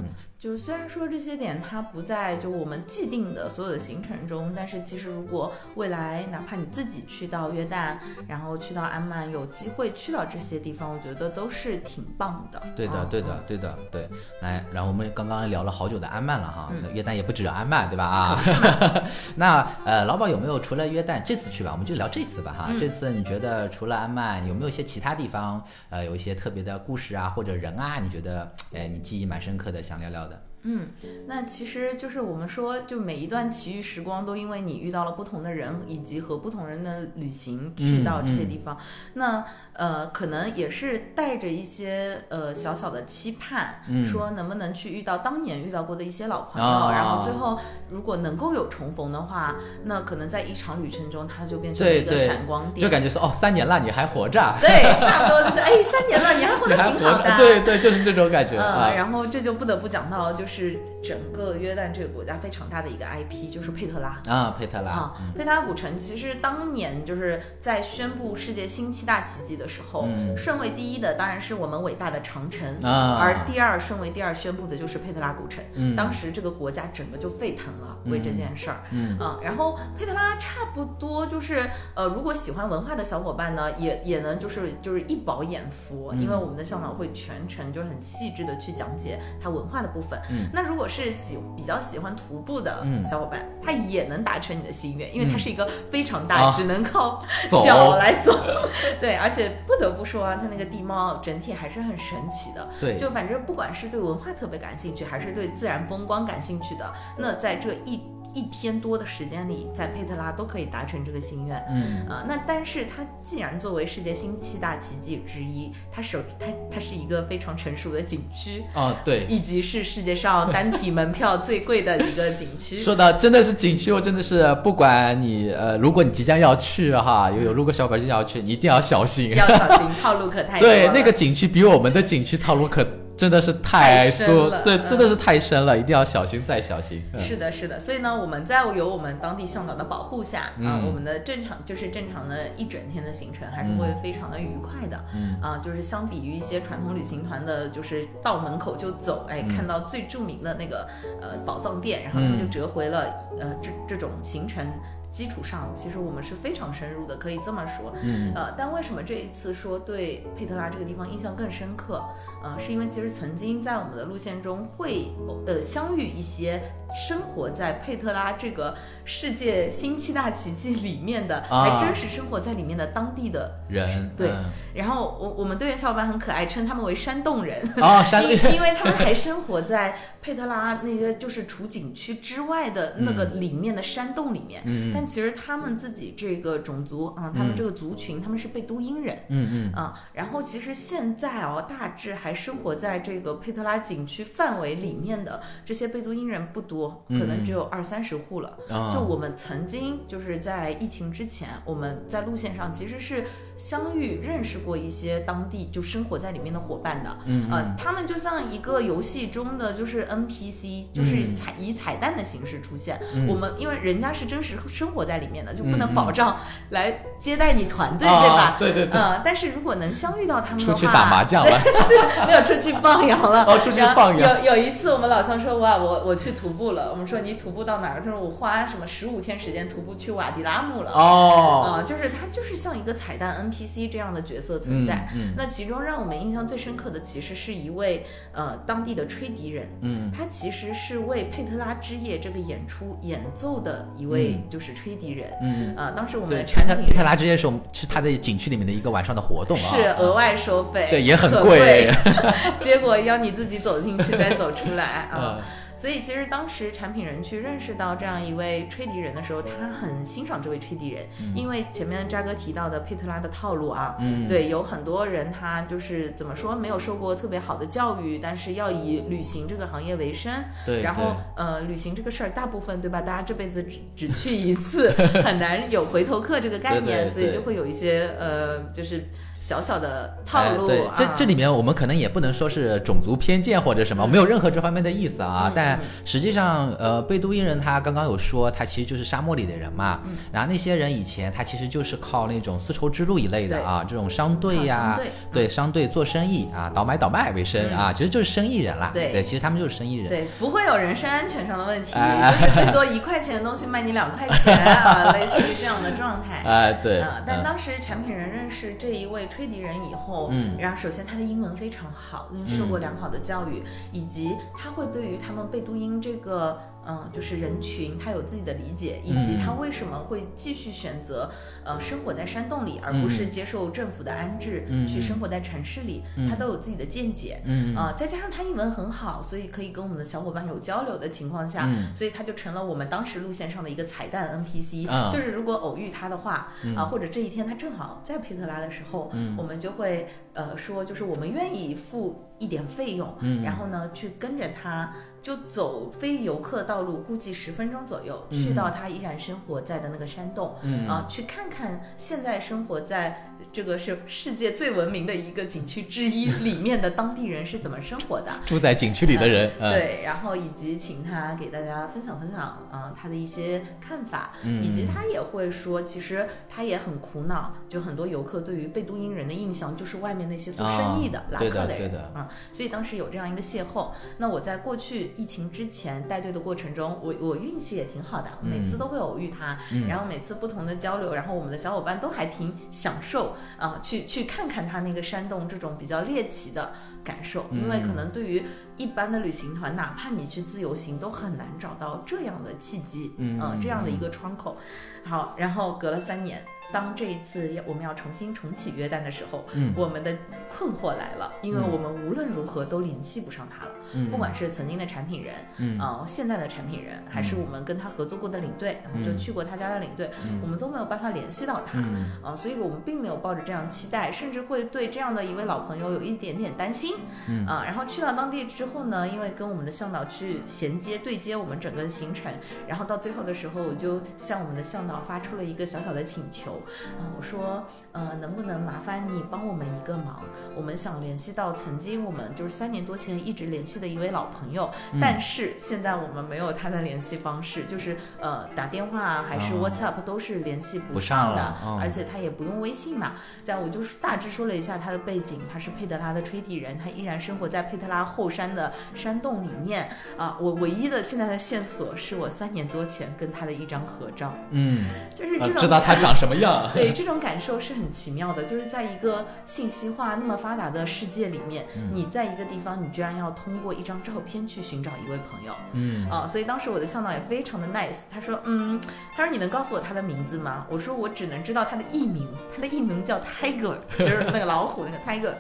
就是虽然说这些点它不在就我们既定的所有的行程中，但是其实如果未来哪怕你自己去到约旦，然后去到安曼，有机会去到这些地方，我觉得都是挺棒的。对的，啊对的，对的，对。来，然后我们刚刚聊了好久的安曼了哈，嗯约旦也不止安曼，对吧？啊，那呃，老宝有没有除了约旦这次去吧，我们就聊这次吧哈。嗯这次你觉得除了安曼，有没有一些其他地方呃有一些特别的故事啊或者人啊？你觉得哎你记忆蛮深刻的，想聊聊的？嗯，那其实就是我们说，就每一段奇遇时光都因为你遇到了不同的人，以及和不同人的旅行去到这些地方，那呃，可能也是带着一些呃小小的期盼，嗯。说能不能去遇到当年遇到过的一些老朋友，哦然后最后如果能够有重逢的话，那可能在一场旅程中，它就变成了一个闪光点，就感觉说哦，三年了你还活着，对，差不多就是哎，三年了，你还活得挺好的，对对，就是这种感觉。然后这就不得不讲到，就是是整个约旦这个国家非常大的一个 IP，就是佩特拉。啊，佩特拉啊，佩特拉古城其实当年就是在宣布世界新七大奇迹的时候，嗯顺位第一的当然是我们伟大的长城，啊而第二顺位第二宣布的就是佩特拉古城。嗯当时这个国家整个就沸腾了，为这件事儿。嗯啊，然后佩特拉差不多就是呃，如果喜欢文化的小伙伴呢，也也能就是就是一饱眼福，因为我们的向导会全程就是很细致的去讲解它文化的部分。嗯那如果是喜比较喜欢徒步的嗯小伙伴，他也能达成你的心愿，因为它嗯是一个非常大，啊只能靠脚来走。对，而且不得不说啊，它那个地貌整体还是很神奇的。对，就反正不管是对文化特别感兴趣，还是对自然风光感兴趣的，那在这一一天多的时间里，在佩特拉都可以达成这个心愿。嗯呃，那但是它既然作为世界新七大奇迹之一，它首它它是一个非常成熟的景区，哦对，以及是世界上单体门票最贵的一个景区。说的真的是景区，我真的是不管你呃，如果你即将要去哈，有有如果小伙伴即将要去，你一定要小心。要小心，套路可太多。对，那个景区比我们的景区套路可真的是太太深了，多对，嗯。真的是太深了，一定要小心再小心。嗯。是的，是的，所以呢，我们在有我们当地向导的保护下，啊、嗯我们的正常就是正常的一整天的行程还是会非常的愉快的，嗯。啊、就是相比于一些传统旅行团的，就是到门口就走，哎，嗯。看到最著名的那个呃宝藏店，然后他们就嗯折回了呃这这种行程。基础上，其实我们是非常深入的，可以这么说。嗯。呃，但为什么这一次说对佩特拉这个地方印象更深刻？呃，是因为其实曾经在我们的路线中会呃相遇一些生活在佩特拉这个世界新七大奇迹里面的，啊。还真实生活在里面的当地的人对。嗯。然后我我们队员小伙伴很可爱，称他们为山洞人。哦，山因因为他们还生活在佩特拉那个就是除景区之外的那个里面的山洞里面，嗯但其实他们自己这个种族啊、他们这个族群，他们是贝都因人。嗯嗯啊、然后其实现在哦，大致还生活在这个佩特拉景区范围里面的这些贝都因人不多，可能只有二三十户了。啊就我们曾经就是在疫情之前，我们在路线上其实是相遇认识过一些当地就生活在里面的伙伴的，嗯呃，他们就像一个游戏中的就是 NPC，就是嗯彩、以彩蛋的形式出现。嗯我们因为人家是真实生活在里面的，就不能保障来接待你团队，啊对吧？对对对呃，但是如果能相遇到他们的话，出去打麻将了是没有出去放羊了。哦出去放羊有有一次我们老乡说哇，我我去徒步了。我们说你徒步到哪儿？他说我花什么十五天时间徒步去瓦迪拉姆了。哦，啊、就是他就是像一个彩蛋 NPC 这样的角色存在。嗯嗯那其中让我们印象最深刻的，其实是一位呃当地的吹笛人，嗯他其实是为佩特拉之夜这个演出演奏的一位就是吹笛人。嗯，啊、当时我们产品特佩特拉之夜是我们是他的景区里面的一个晚上的活动啊，是额外收费，对也很可贵 结果要你自己走进去再走出来 啊。嗯所以其实当时产品人去认识到这样一位吹笛人的时候，他很欣赏这位吹笛人，因为前面扎哥提到的佩特拉的套路啊，嗯对，有很多人他就是怎么说，没有受过特别好的教育，但是要以旅行这个行业为生，对，然后呃，旅行这个事儿，大部分对吧？大家这辈子只只去一次，很难有回头客这个概念，对对对所以就会有一些呃，就是小小的套路、哎对，这啊。这里面我们可能也不能说是种族偏见或者什么，没有任何这方面的意思啊。嗯但实际上，呃，贝都因人他刚刚有说，他其实就是沙漠里的人嘛。嗯然后那些人以前他其实就是靠那种丝绸之路一类的啊，这种商队呀、对商队做生意啊，倒买倒卖为生啊，其实就是生意人啦。对对其实他们就是生意人。对，不会有人身安全上的问题，哎就是最多一块钱的东西卖你两块钱啊，类似于这样的状态。哎，对，啊、但嗯当时产品人认识这一位吹笛人以后，嗯。然后首先他的英文非常好，因为受过良好的教育，以及他会对于他们贝都因这个。嗯，就是人群，他有自己的理解，以及嗯他为什么会继续选择呃生活在山洞里，而不是接受政府的安置，嗯。去生活在城市里，嗯。他都有自己的见解。嗯。啊、再加上他英文很好，所以可以跟我们的小伙伴有交流的情况下，嗯。所以他就成了我们当时路线上的一个彩蛋 NPC、啊。就是如果偶遇他的话，啊、嗯或者这一天他正好在佩特拉的时候，嗯我们就会呃说，就是我们愿意付一点费用，嗯然后呢去跟着他。就走非游客道路，估计十分钟左右，嗯去到他依然生活在的那个山洞，嗯啊，去看看现在生活在这个是世界最文明的一个景区之一里面的当地人是怎么生活的。住在景区里的人，嗯，对，然后以及请他给大家分享分享，啊、他的一些看法，嗯。以及他也会说，其实他也很苦恼，就很多游客对于贝都因人的印象就是外面那些做生意的、拉客的人啊、所以当时有这样一个邂逅。那我在过去疫情之前带队的过程中，我我运气也挺好的，每次都会偶遇他，嗯。然后每次不同的交流，然后我们的小伙伴都还挺享受啊、去去看看他那个山洞这种比较猎奇的感受，因为可嗯能对于一般的旅行团，哪怕你去自由行，都很难找到这样的契机，嗯呃这样的一个窗口。好，然后隔了三年。当这一次要我们要重新重启约旦的时候，嗯我们的困惑来了，因为嗯我们无论如何都联系不上他了，嗯不管是曾经的产品人，嗯呃，现在的产品人，还是我们跟他合作过的领队，然后就嗯去过他家的领队，嗯我们都没有办法联系到他，嗯啊、所以我们并没有抱着这样期待，甚至会对这样的一位老朋友有一点点担心，嗯啊、然后去到当地之后呢，因为跟我们的向导去衔接对接我们整个行程，然后到最后的时候，我就向我们的向导发出了一个小小的请求，啊、我说，呃，能不能麻烦你帮我们一个忙？我们想联系到曾经我们就是三年多前一直联系的一位老朋友，嗯但是现在我们没有他的联系方式，就是呃打电话啊还是哦 WhatsApp 都是联系不不上的，而且他也不用微信嘛。在我就是大致说了一下他的背景，他是佩德拉的吹笛人，他依然生活在佩特拉后山的山洞里面啊。我唯一的现在的线索是我三年多前跟他的一张合照，嗯，就是这种呃知道他长什么样样。对，这种感受是很奇妙的，就是在一个信息化那么发达的世界里面，嗯你在一个地方，你居然要通过一张照片去寻找一位朋友。嗯啊，所以当时我的向导也非常的 nice，他说，嗯，他说你能告诉我他的名字吗？我说我只能知道他的艺名，他的艺名叫 Tiger，就是那个老虎那个 Tiger。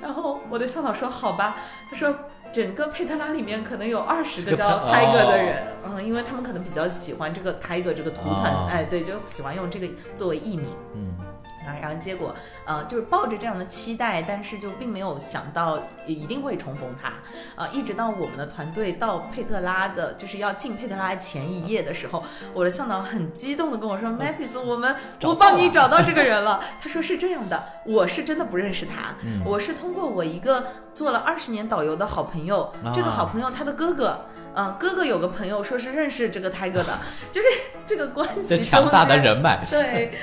然后我的向导说好吧，他说整个佩特拉里面可能有二十个叫哦 Tiger 的人，嗯，因为他们可能比较喜欢这个 Tiger 这个图腾，哦。哎，对，就喜欢用这个作为艺名。嗯啊，然后结果，呃，就是抱着这样的期待，但是就并没有想到一定会重逢他，呃，一直到我们的团队到佩特拉的，就是要进佩特拉前一夜的时候，我的向导很激动的跟我说，Mathis，我们我帮你找到这个人了。他说是这样的，我是真的不认识他，嗯我是通过我一个做了二十年导游的好朋友，这个啊好朋友他的哥哥。嗯，哥哥有个朋友说是认识这个 Tiger 的，就是这个关系这强大的人脉。对，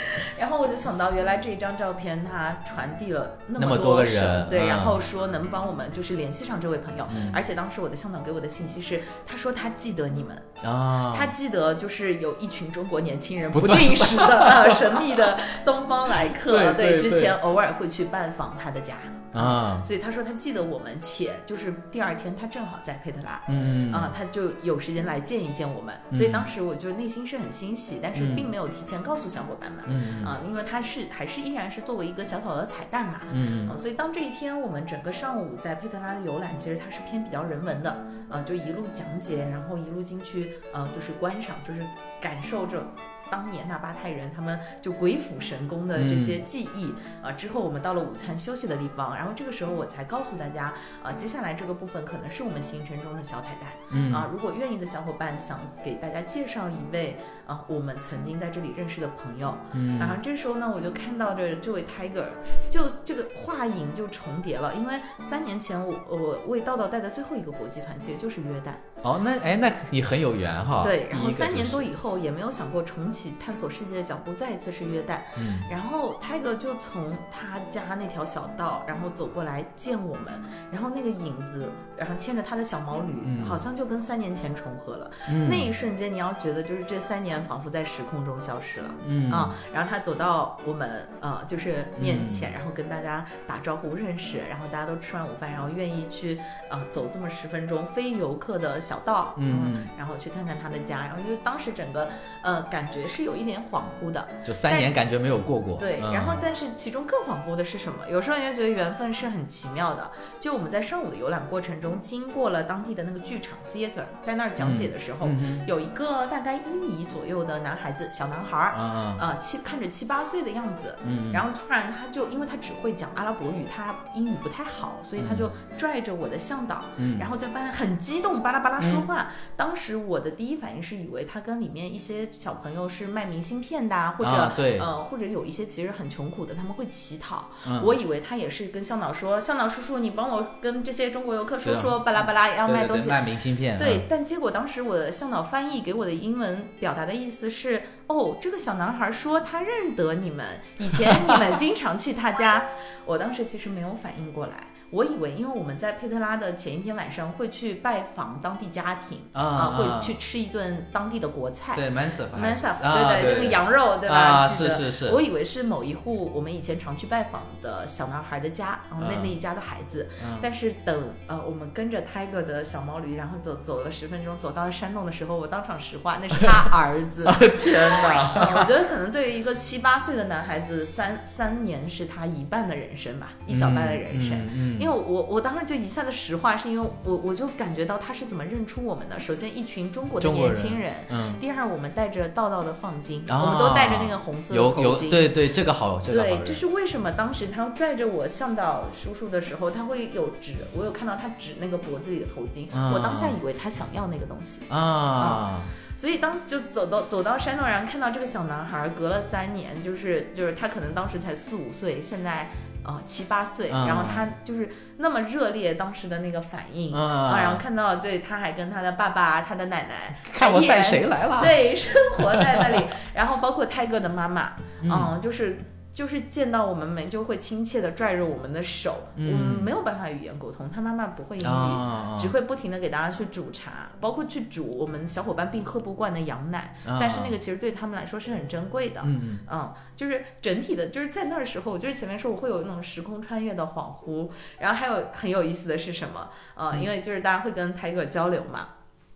然后我就想到，原来这一张照片它传递了那那么多人对，嗯。然后说能帮我们就是联系上这位朋友，嗯。而且当时我的向导给我的信息是，他说他记得你们，啊，他记得就是有一群中国年轻人不定时的啊 神秘的东方来客，对对对之前偶尔会去拜访他的家。啊，所以他说他记得我们，且就是第二天他正好在佩特拉，嗯啊，他就有时间来见一见我们，所以当时我就内心是很欣喜，但是嗯并没有提前告诉小伙伴们。嗯啊，因为他是还是依然是作为一个小小的彩蛋嘛，嗯啊，所以当这一天我们整个上午在佩特拉的游览，其实它是偏比较人文的，啊，就一路讲解，然后一路进去，呃，就是观赏，就是感受着。当年纳巴泰人他们就鬼斧神工的这些技艺啊、之后我们到了午餐休息的地方，然后这个时候我才告诉大家，啊、接下来这个部分可能是我们行程中的小彩蛋，嗯。啊，如果愿意的小伙伴想给大家介绍一位啊，我们曾经在这里认识的朋友，嗯。然后这时候呢，我就看到这这位 Tiger，就这个话影就重叠了，因为三年前我我为道道带的最后一个国际团其实就是约旦，哦，那哎，那你很有缘哈。对，然后三年多以后也没有想过重启探索世界的脚步，再一次是约旦，嗯然后 Tiger 就从他家那条小道，然后走过来见我们，然后那个影子，然后牵着他的小毛驴，嗯好像就跟三年前重合了。嗯那一瞬间，你要觉得就是这三年仿佛在时空中消失了。嗯啊，然后他走到我们呃就是面前，嗯然后跟大家打招呼认识，然后大家都吃完午饭，然后愿意去呃走这么十分钟非游客的小道，嗯。然后去看看他的家，然后就是当时整个呃感觉是有一点恍惚的，就三年感觉没有过过。对，嗯。然后但是其中更恍惚的是什么？有时候你就觉得缘分是很奇妙的。就我们在上午的游览过程中，经过了当地的那个剧场 theater，在那儿讲解的时候，嗯有一个大概一米左右的男孩子，小男孩儿，啊啊、七看着七八岁的样子。嗯，然后突然他就因为他只会讲阿拉伯语，他英语不太好，所以他就拽着我的向导，嗯。然后在班很激动，巴拉巴拉说话。当时我的第一反应是以为他跟里面一些小朋友是卖明信片的啊，或者、啊对呃，或者有一些其实很穷苦的，他们会乞讨。嗯我以为他也是跟向导说，向导叔叔，你帮我跟这些中国游客说说，巴拉巴拉要卖东西。卖明信片。对，但结果当时我的向导翻译给我的英文表达的意思是，哦，这个小男孩说他认得你们，以前你们经常去他家。我当时其实没有反应过来，我以为因为我们在佩特拉的前一天晚上会去拜访当地家庭啊啊会去吃一顿当地的国菜。对 Mansaf 还 m a 是 s a f 啊对对，那个羊肉对吧？啊是是是我以为是某一户我们以前常去拜访的小男孩的家，然后那嗯那一家的孩子。嗯但是等呃我们跟着 Tiger 的小毛驴，然后走走了十分钟，走到山洞的时候，我当场石化，那是他儿子。天哪！嗯我觉得可能对于一个七八岁的男孩子，三三年是他一半的人生吧，一小半的人生。因为我我当时就一下子石化，是因为我我就感觉到他是怎么认出我们的。首先，一群中国的年轻人。嗯，第二，我们带着道道的放金，啊我们都带着那个红色的头巾。对对，这个好，这个好对，这是为什么当时他拽着我向导叔叔的时候，他会有指，我有看到他指那个脖子里的头巾，啊我当下以为他想要那个东西，啊，所以当就走到走到山洞，然后看到这个小男孩，隔了三年，就是就是他可能当时才四五岁，现在。呃，七八岁，啊然后他就是那么热烈，当时的那个反应啊然后看到，对，他还跟他的爸爸、他的奶奶，看我带谁来了？对，生活在那里，然后包括泰戈的妈妈，嗯。嗯，就是就是见到我们们就会亲切的拽着我们的手，嗯我们没有办法语言沟通，他妈妈不会英语，啊只会不停的给大家去煮茶，包括去煮我们小伙伴并喝不惯的羊奶，啊但是那个其实对他们来说是很珍贵的。嗯嗯，就是整体的，就是在那儿时候，就是前面说我会有那种时空穿越的恍惚，然后还有很有意思的是什么？呃，因为就是大家会跟 Tiger 交流嘛，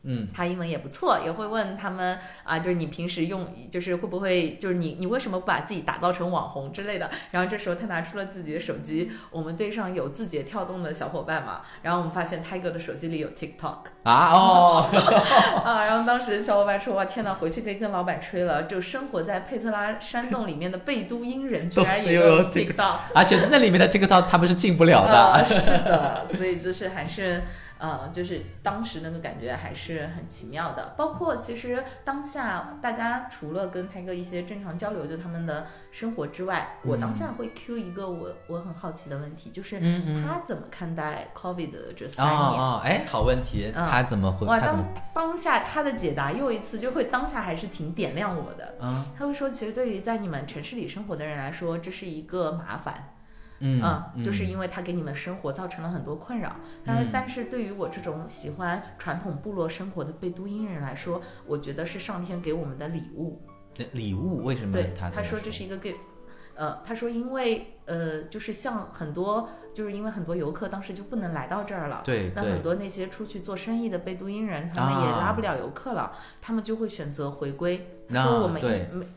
嗯他英文也不错，也会问他们啊，就是你平时用，就是会不会，就是你你为什么不把自己打造成网红之类的？然后这时候他拿出了自己的手机，我们队上有字节跳动的小伙伴嘛，然后我们发现 Tiger 的手机里有 TikTok 啊哦，啊，然后当时小伙伴说哇天呐，回去可以跟老板吹了，就生活在佩特拉山洞里面的贝都因人居然也有 有 TikTok。而且那里面的 TikTok 他们是进不了呃，的。是的，所以就是还是呃，就是当时那个感觉还是很奇妙的。包括其实当下大家除了跟泰哥一些正常交流，就他们的生活之外，我当下会 Q 一个我我很好奇的问题，就是他怎么看待 COVID 的这哦三年？哦，哎，好问题，嗯他怎么会？哇，当？当下他的解答又一次就会当下还是挺点亮我的。嗯他会说，其实对于在你们城市里生活的人来说，这是一个麻烦。嗯嗯，就是因为它给你们生活造成了很多困扰。但但是对于我这种喜欢传统部落生活的贝都因人来说，我觉得是上天给我们的礼物。对礼物为什么对，他他说这是一个 gift。呃，他说因为呃，就是像很多，就是因为很多游客当时就不能来到这儿了。对对那很多那些出去做生意的贝都因人，他们也啊拉不了游客了，他们就会选择回归。啊说我们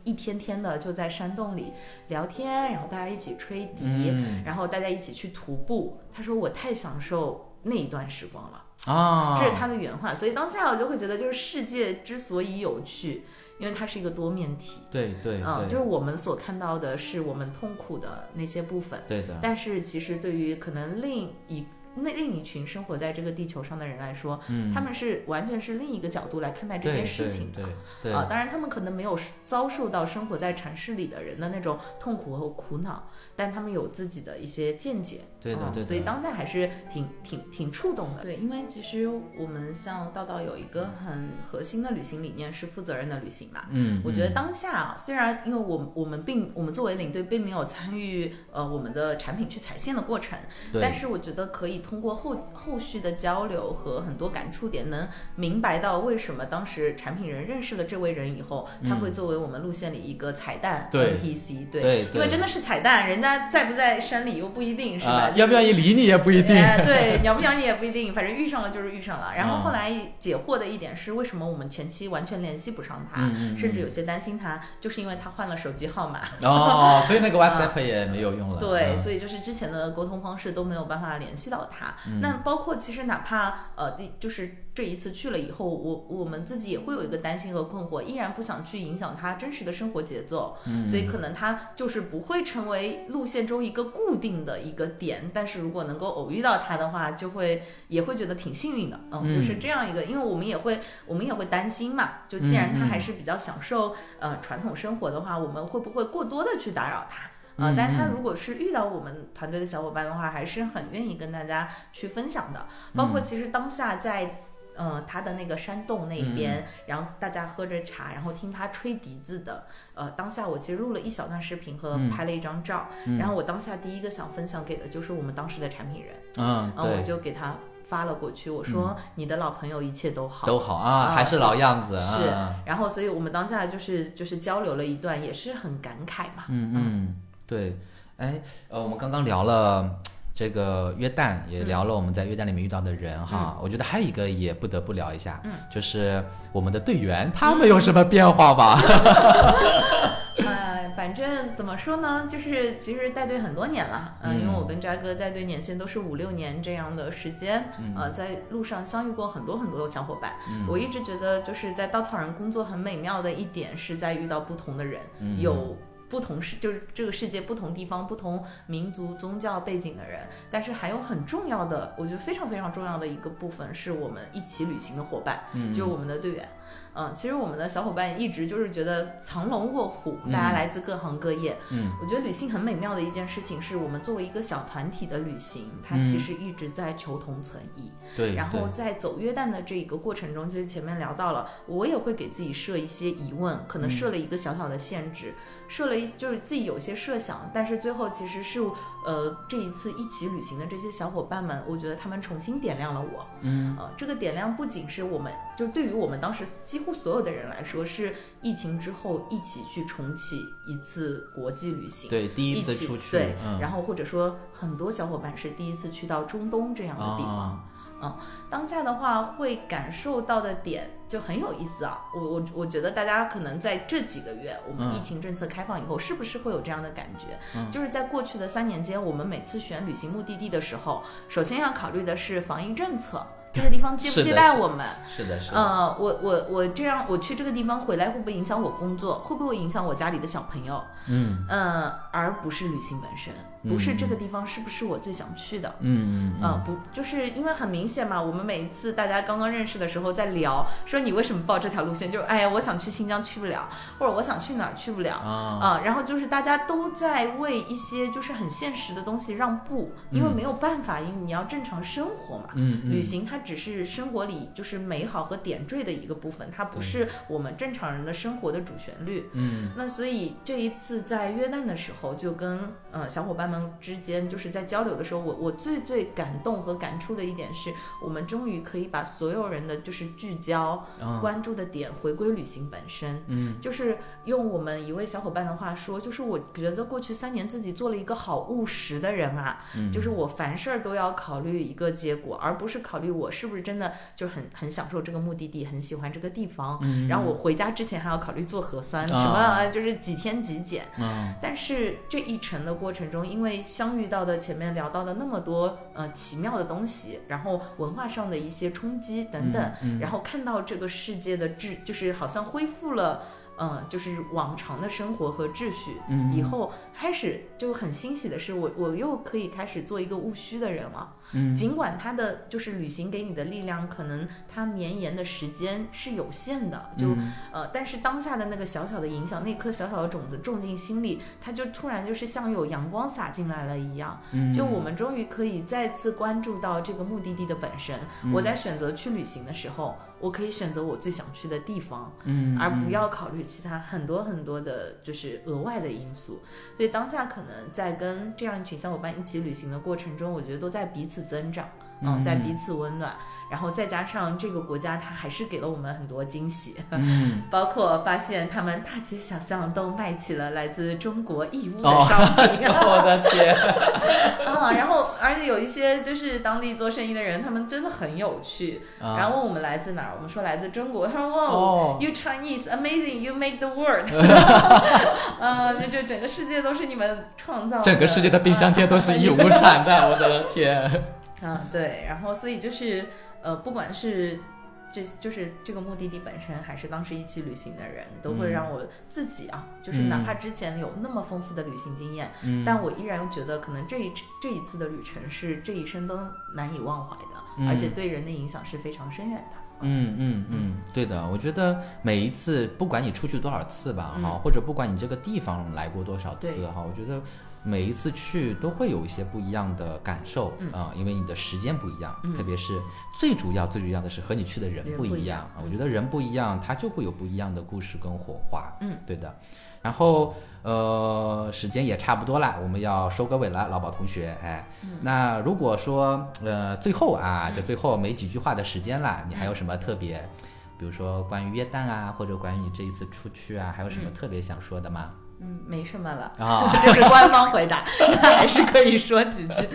一一天天的就在山洞里聊天，然后大家一起吹笛，嗯然后大家一起去徒步。他说我太享受那一段时光了，啊，这是他的原话。所以当下我就会觉得，就是世界之所以有趣，因为它是一个多面体。对对嗯，就是我们所看到的是我们痛苦的那些部分，对的，但是其实对于可能另一那另一群生活在这个地球上的人来说，嗯，他们是完全是另一个角度来看待这件事情的。对对啊，当然他们可能没有遭受到生活在城市里的人的那种痛苦和苦恼，但他们有自己的一些见解。嗯对的对的所以当下还是挺挺挺触动的。对，因为其实我们像道道有一个很核心的旅行理念是负责任的旅行嘛。嗯，我觉得嗯当下啊虽然因为我我们并我们作为领队并没有参与呃我们的产品去踩线的过程，但是我觉得可以通过后后续的交流和很多感触点，能明白到为什么当时产品人认识了这位人以后，他会作为我们路线里一个彩蛋嗯对 NPC，对，对对因为真的是彩蛋，人家在不在山里又不一定是吧？啊，要不要意理你也不一定。哎，对，鸟不鸟你也不一定，反正遇上了就是遇上了。然后嗯后来解惑的一点是，为什么我们前期完全联系不上他，甚至有些担心他，就是因为他换了手机号码。哦，所以那个 WhatsApp 也没有用了。对，嗯所以就是之前的沟通方式都没有办法联系到他。嗯那包括其实哪怕呃，第就是这一次去了以后，我我们自己也会有一个担心和困惑，依然不想去影响他真实的生活节奏，嗯所以可能他就是不会成为路线中一个固定的一个点。但是如果能够偶遇到他的话，就会也会觉得挺幸运的，嗯，嗯就是这样一个，因为我们也会我们也会担心嘛，就既然他还是比较享受呃传统生活的话，我们会不会过多的去打扰他？啊、嗯但是他嗯如果是遇到我们团队的小伙伴的话，还是很愿意跟大家去分享的。包括其实当下在。呃，他的那个山洞那边，然后大家喝着茶，然后听他吹笛子的。呃，当下我其实录了一小段视频和嗯拍了一张照，嗯然后我当下第一个想分享给的就是我们当时的产品人，嗯，然后我，就给他发了过去，我说、你的老朋友一切都好，都好啊，啊还是老样子。是嗯然后所以我们当下就是就是交流了一段，也是很感慨嘛。嗯嗯，对，哎，呃，我们刚刚聊了。这个约旦也聊了我们在约旦里面遇到的人哈，我觉得还有一个也不得不聊一下，嗯就是我们的队员他们有什么变化吧？呃，反正怎么说呢，就是其实带队很多年了，嗯、嗯因为我跟扎哥带队年限都是五六年这样的时间，嗯呃，在路上相遇过很多很多的小伙伴。我一直觉得就是在稻草人工作很美妙的一点是在遇到不同的人，嗯有。不同世就是这个世界不同地方、不同民族、宗教背景的人，但是还有很重要的，我觉得非常非常重要的一个部分是我们一起旅行的伙伴，嗯就是我们的队员。嗯，其实我们的小伙伴一直就是觉得藏龙卧虎，大家来自各行各业。嗯，我觉得旅行很美妙的一件事情是我们作为一个小团体的旅行，它嗯其实一直在求同存异。对，然后在走约旦的这一个过程中，就是前面聊到了，我也会给自己设一些疑问，可能设了一个小小的限制，设了一就是自己有一些设想，但是最后其实是呃这一次一起旅行的这些小伙伴们，我觉得他们重新点亮了我。嗯呃，这个点亮不仅是我们，就对于我们当时几乎所有的人来说，是疫情之后一起去重启一次国际旅行。对，第一次出去，对，嗯，然后或者说很多小伙伴是第一次去到中东这样的地方。嗯当下的话会感受到的点就很有意思啊，我我我觉得大家可能在这几个月，我们嗯疫情政策开放以后，是不是会有这样的感觉？嗯就是在过去的三年间，我们每次选旅行目的地的时候，首先要考虑的是防疫政策，这个地方接不接待我们？是的，是的，呃，我我我这样，我去这个地方回来会不会影响我工作？会不会影响我家里的小朋友？嗯呃，而不是旅行本身，不是这个地方是不是我最想去的？嗯嗯嗯，不，就是因为很明显嘛，我们每一次大家刚刚认识的时候在聊，说你为什么报这条路线，就是哎呀，我想去新疆去不了，或者我想去哪儿去不了。啊，啊、然后就是大家都在为一些就是很现实的东西让步，因为嗯没有办法，因为你要正常生活嘛。嗯嗯旅行它只是生活里就是美好和点缀的一个部分，它不是我们正常人的生活的主旋律。嗯那所以这一次在约旦的时候，就跟呃小伙伴们之间就是在交流的时候，我我最最感动和感触的一点是，我们终于可以把所有人的就是聚焦、啊关注的点回归旅行本身。嗯就是用我们一位小伙伴的话说，就是我觉得过去三年自己做了一个好务实的人啊，嗯就是我凡事儿都要考虑一个结果，而不是考虑我是不是真的就很很享受这个目的地，很喜欢这个地方。嗯然后我回家之前还要考虑做核酸，啊什么啊就是几天几检。嗯但是这一程的过程中，因为相遇到的前面聊到的那么多呃奇妙的东西，然后文化上的一些冲击等等，嗯嗯然后看到这个世界的秩，就是好像恢复了。嗯，就是往常的生活和秩序，嗯以后开始就很欣喜的是，我我又可以开始做一个务虚的人了。嗯尽管他的就是旅行给你的力量，可能它绵延的时间是有限的，就、嗯呃，但是当下的那个小小的影响，那颗小小的种子种进心里，它就突然就是像有阳光洒进来了一样。嗯就我们终于可以再次关注到这个目的地的本身。嗯我在选择去旅行的时候，我可以选择我最想去的地方，嗯而不要考虑其他很多很多的，就是额外的因素。所以当下可能在跟这样一群小伙伴一起旅行的过程中，我觉得都在彼此增长。嗯，在彼此温暖，然后再加上这个国家，它还是给了我们很多惊喜，嗯。包括发现他们大街小巷都卖起了来自中国义乌的哦商品，我的天，啊，然后而且有一些就是当地做生意的人，他们真的很有趣。啊。然后问我们来自哪儿，我们说来自中国，他说哇、哦 y o u Chinese amazing, you make the world，呃，就就整个世界都是你们创造的，整个世界的冰箱贴都是义乌产的，我的天，啊，对，然后所以就是呃，不管是这就是这个目的地本身，还是当时一起旅行的人，都会嗯。让我自己啊，就是哪怕之前有那么丰富的旅行经验，嗯。但我依然觉得可能这一这一次的旅程是这一生都难以忘怀的，嗯。而且对人的影响是非常深远的。嗯嗯嗯，对的，我觉得每一次，不管你出去多少次吧，嗯。哈、或者不管你这个地方来过多少次哈，我觉得每一次去都会有一些不一样的感受啊、嗯因为你的时间不一样，嗯特别是最主要最主要的是和你去的人人不一样。我觉得人不一样，他就会有不一样的故事跟火花。嗯，对的。然后呃，时间也差不多了，我们要收个尾了，老宝同学，哎，嗯那如果说呃最后啊，就最后没几句话的时间了，你还嗯有什么特别？比如说关于约旦啊，或者关于你这一次出去啊，还有什么特别想说的吗？嗯，没什么了。啊、这是官方回答，那 还是可以说几句。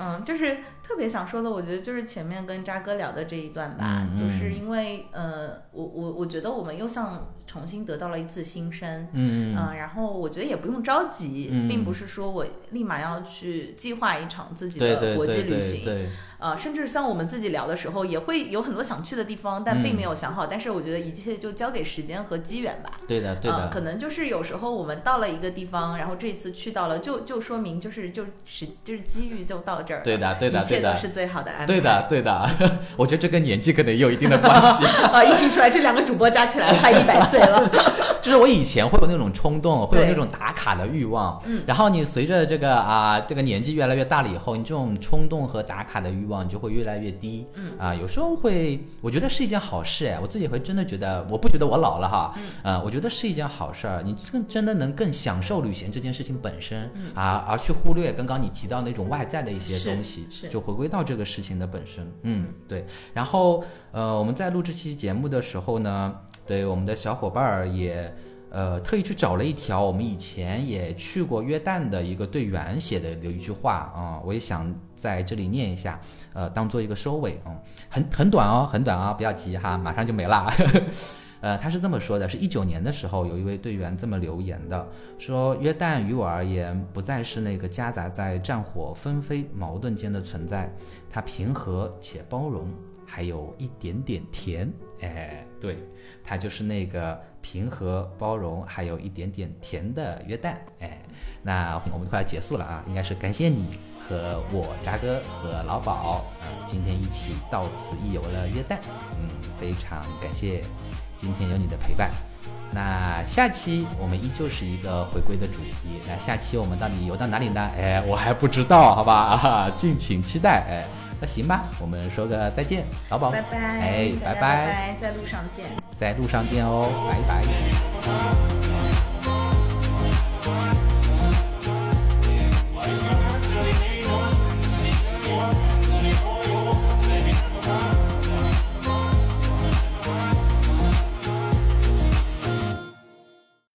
嗯，就是特别想说的，我觉得就是前面跟渣哥聊的这一段吧，就是因为呃，我我我觉得我们又像重新得到了一次新生。嗯嗯，然后我觉得也不用着急，嗯并不是说我立马要去计划一场自己的国际对对对旅行，对，呃，甚至像我们自己聊的时候，也会有很多想去的地方，但并嗯没有想好。但是我觉得一切就交给时间和机缘吧。对的对呃，的，可能就是有时候我们到了一个地方，然后这次去到了，就就说明就是就是就是机遇就到这儿了，对的对的的。是最好的安排。对的对的，我觉得这跟年纪可能也有一定的关系。啊，一听出来，这两个主播加起来快一百岁了。就是我以前会有那种冲动，会有那种打卡的欲望，嗯。然后你随着这个啊、这个年纪越来越大了以后，你这种冲动和打卡的欲望就会越来越低。嗯。啊，有时候会，我觉得是一件好事哎，我自己会真的觉得，我不觉得我老了哈，嗯、呃，我觉得是一件好事儿，你更真的能更享受旅行这件事情本身、啊，而去忽略刚刚你提到那种外在的一些东西，是。就回归到这个事情的本身。嗯，对。然后呃，我们在录这期节目的时候呢，对我们的小伙伴儿也。呃，特意去找了一条我们以前也去过约旦的一个队员写的有一句话啊、我也想在这里念一下，呃，当做一个收尾、嗯，很很短哦，很短啊、不要急哈，马上就没啦。呃，他是这么说的，是一九年的时候，有一位队员这么留言的，说约旦于我而言不再是那个夹杂在战火纷飞、矛盾间的存在，它平和且包容，还有一点点甜。哎，对，它就是那个平和、包容，还有一点点甜的约旦。哎，那我们快要结束了啊，应该是感谢你和我渣哥和老宝啊、今天一起到此一游了约旦。嗯，非常感谢今天有你的陪伴。那下期我们依旧是一个回归的主题。那下期我们到底游到哪里呢？诶我还不知道好吧？敬请期待。诶那行吧我们说个再见老宝。拜拜诶拜拜在路上见。在路上见哦拜拜。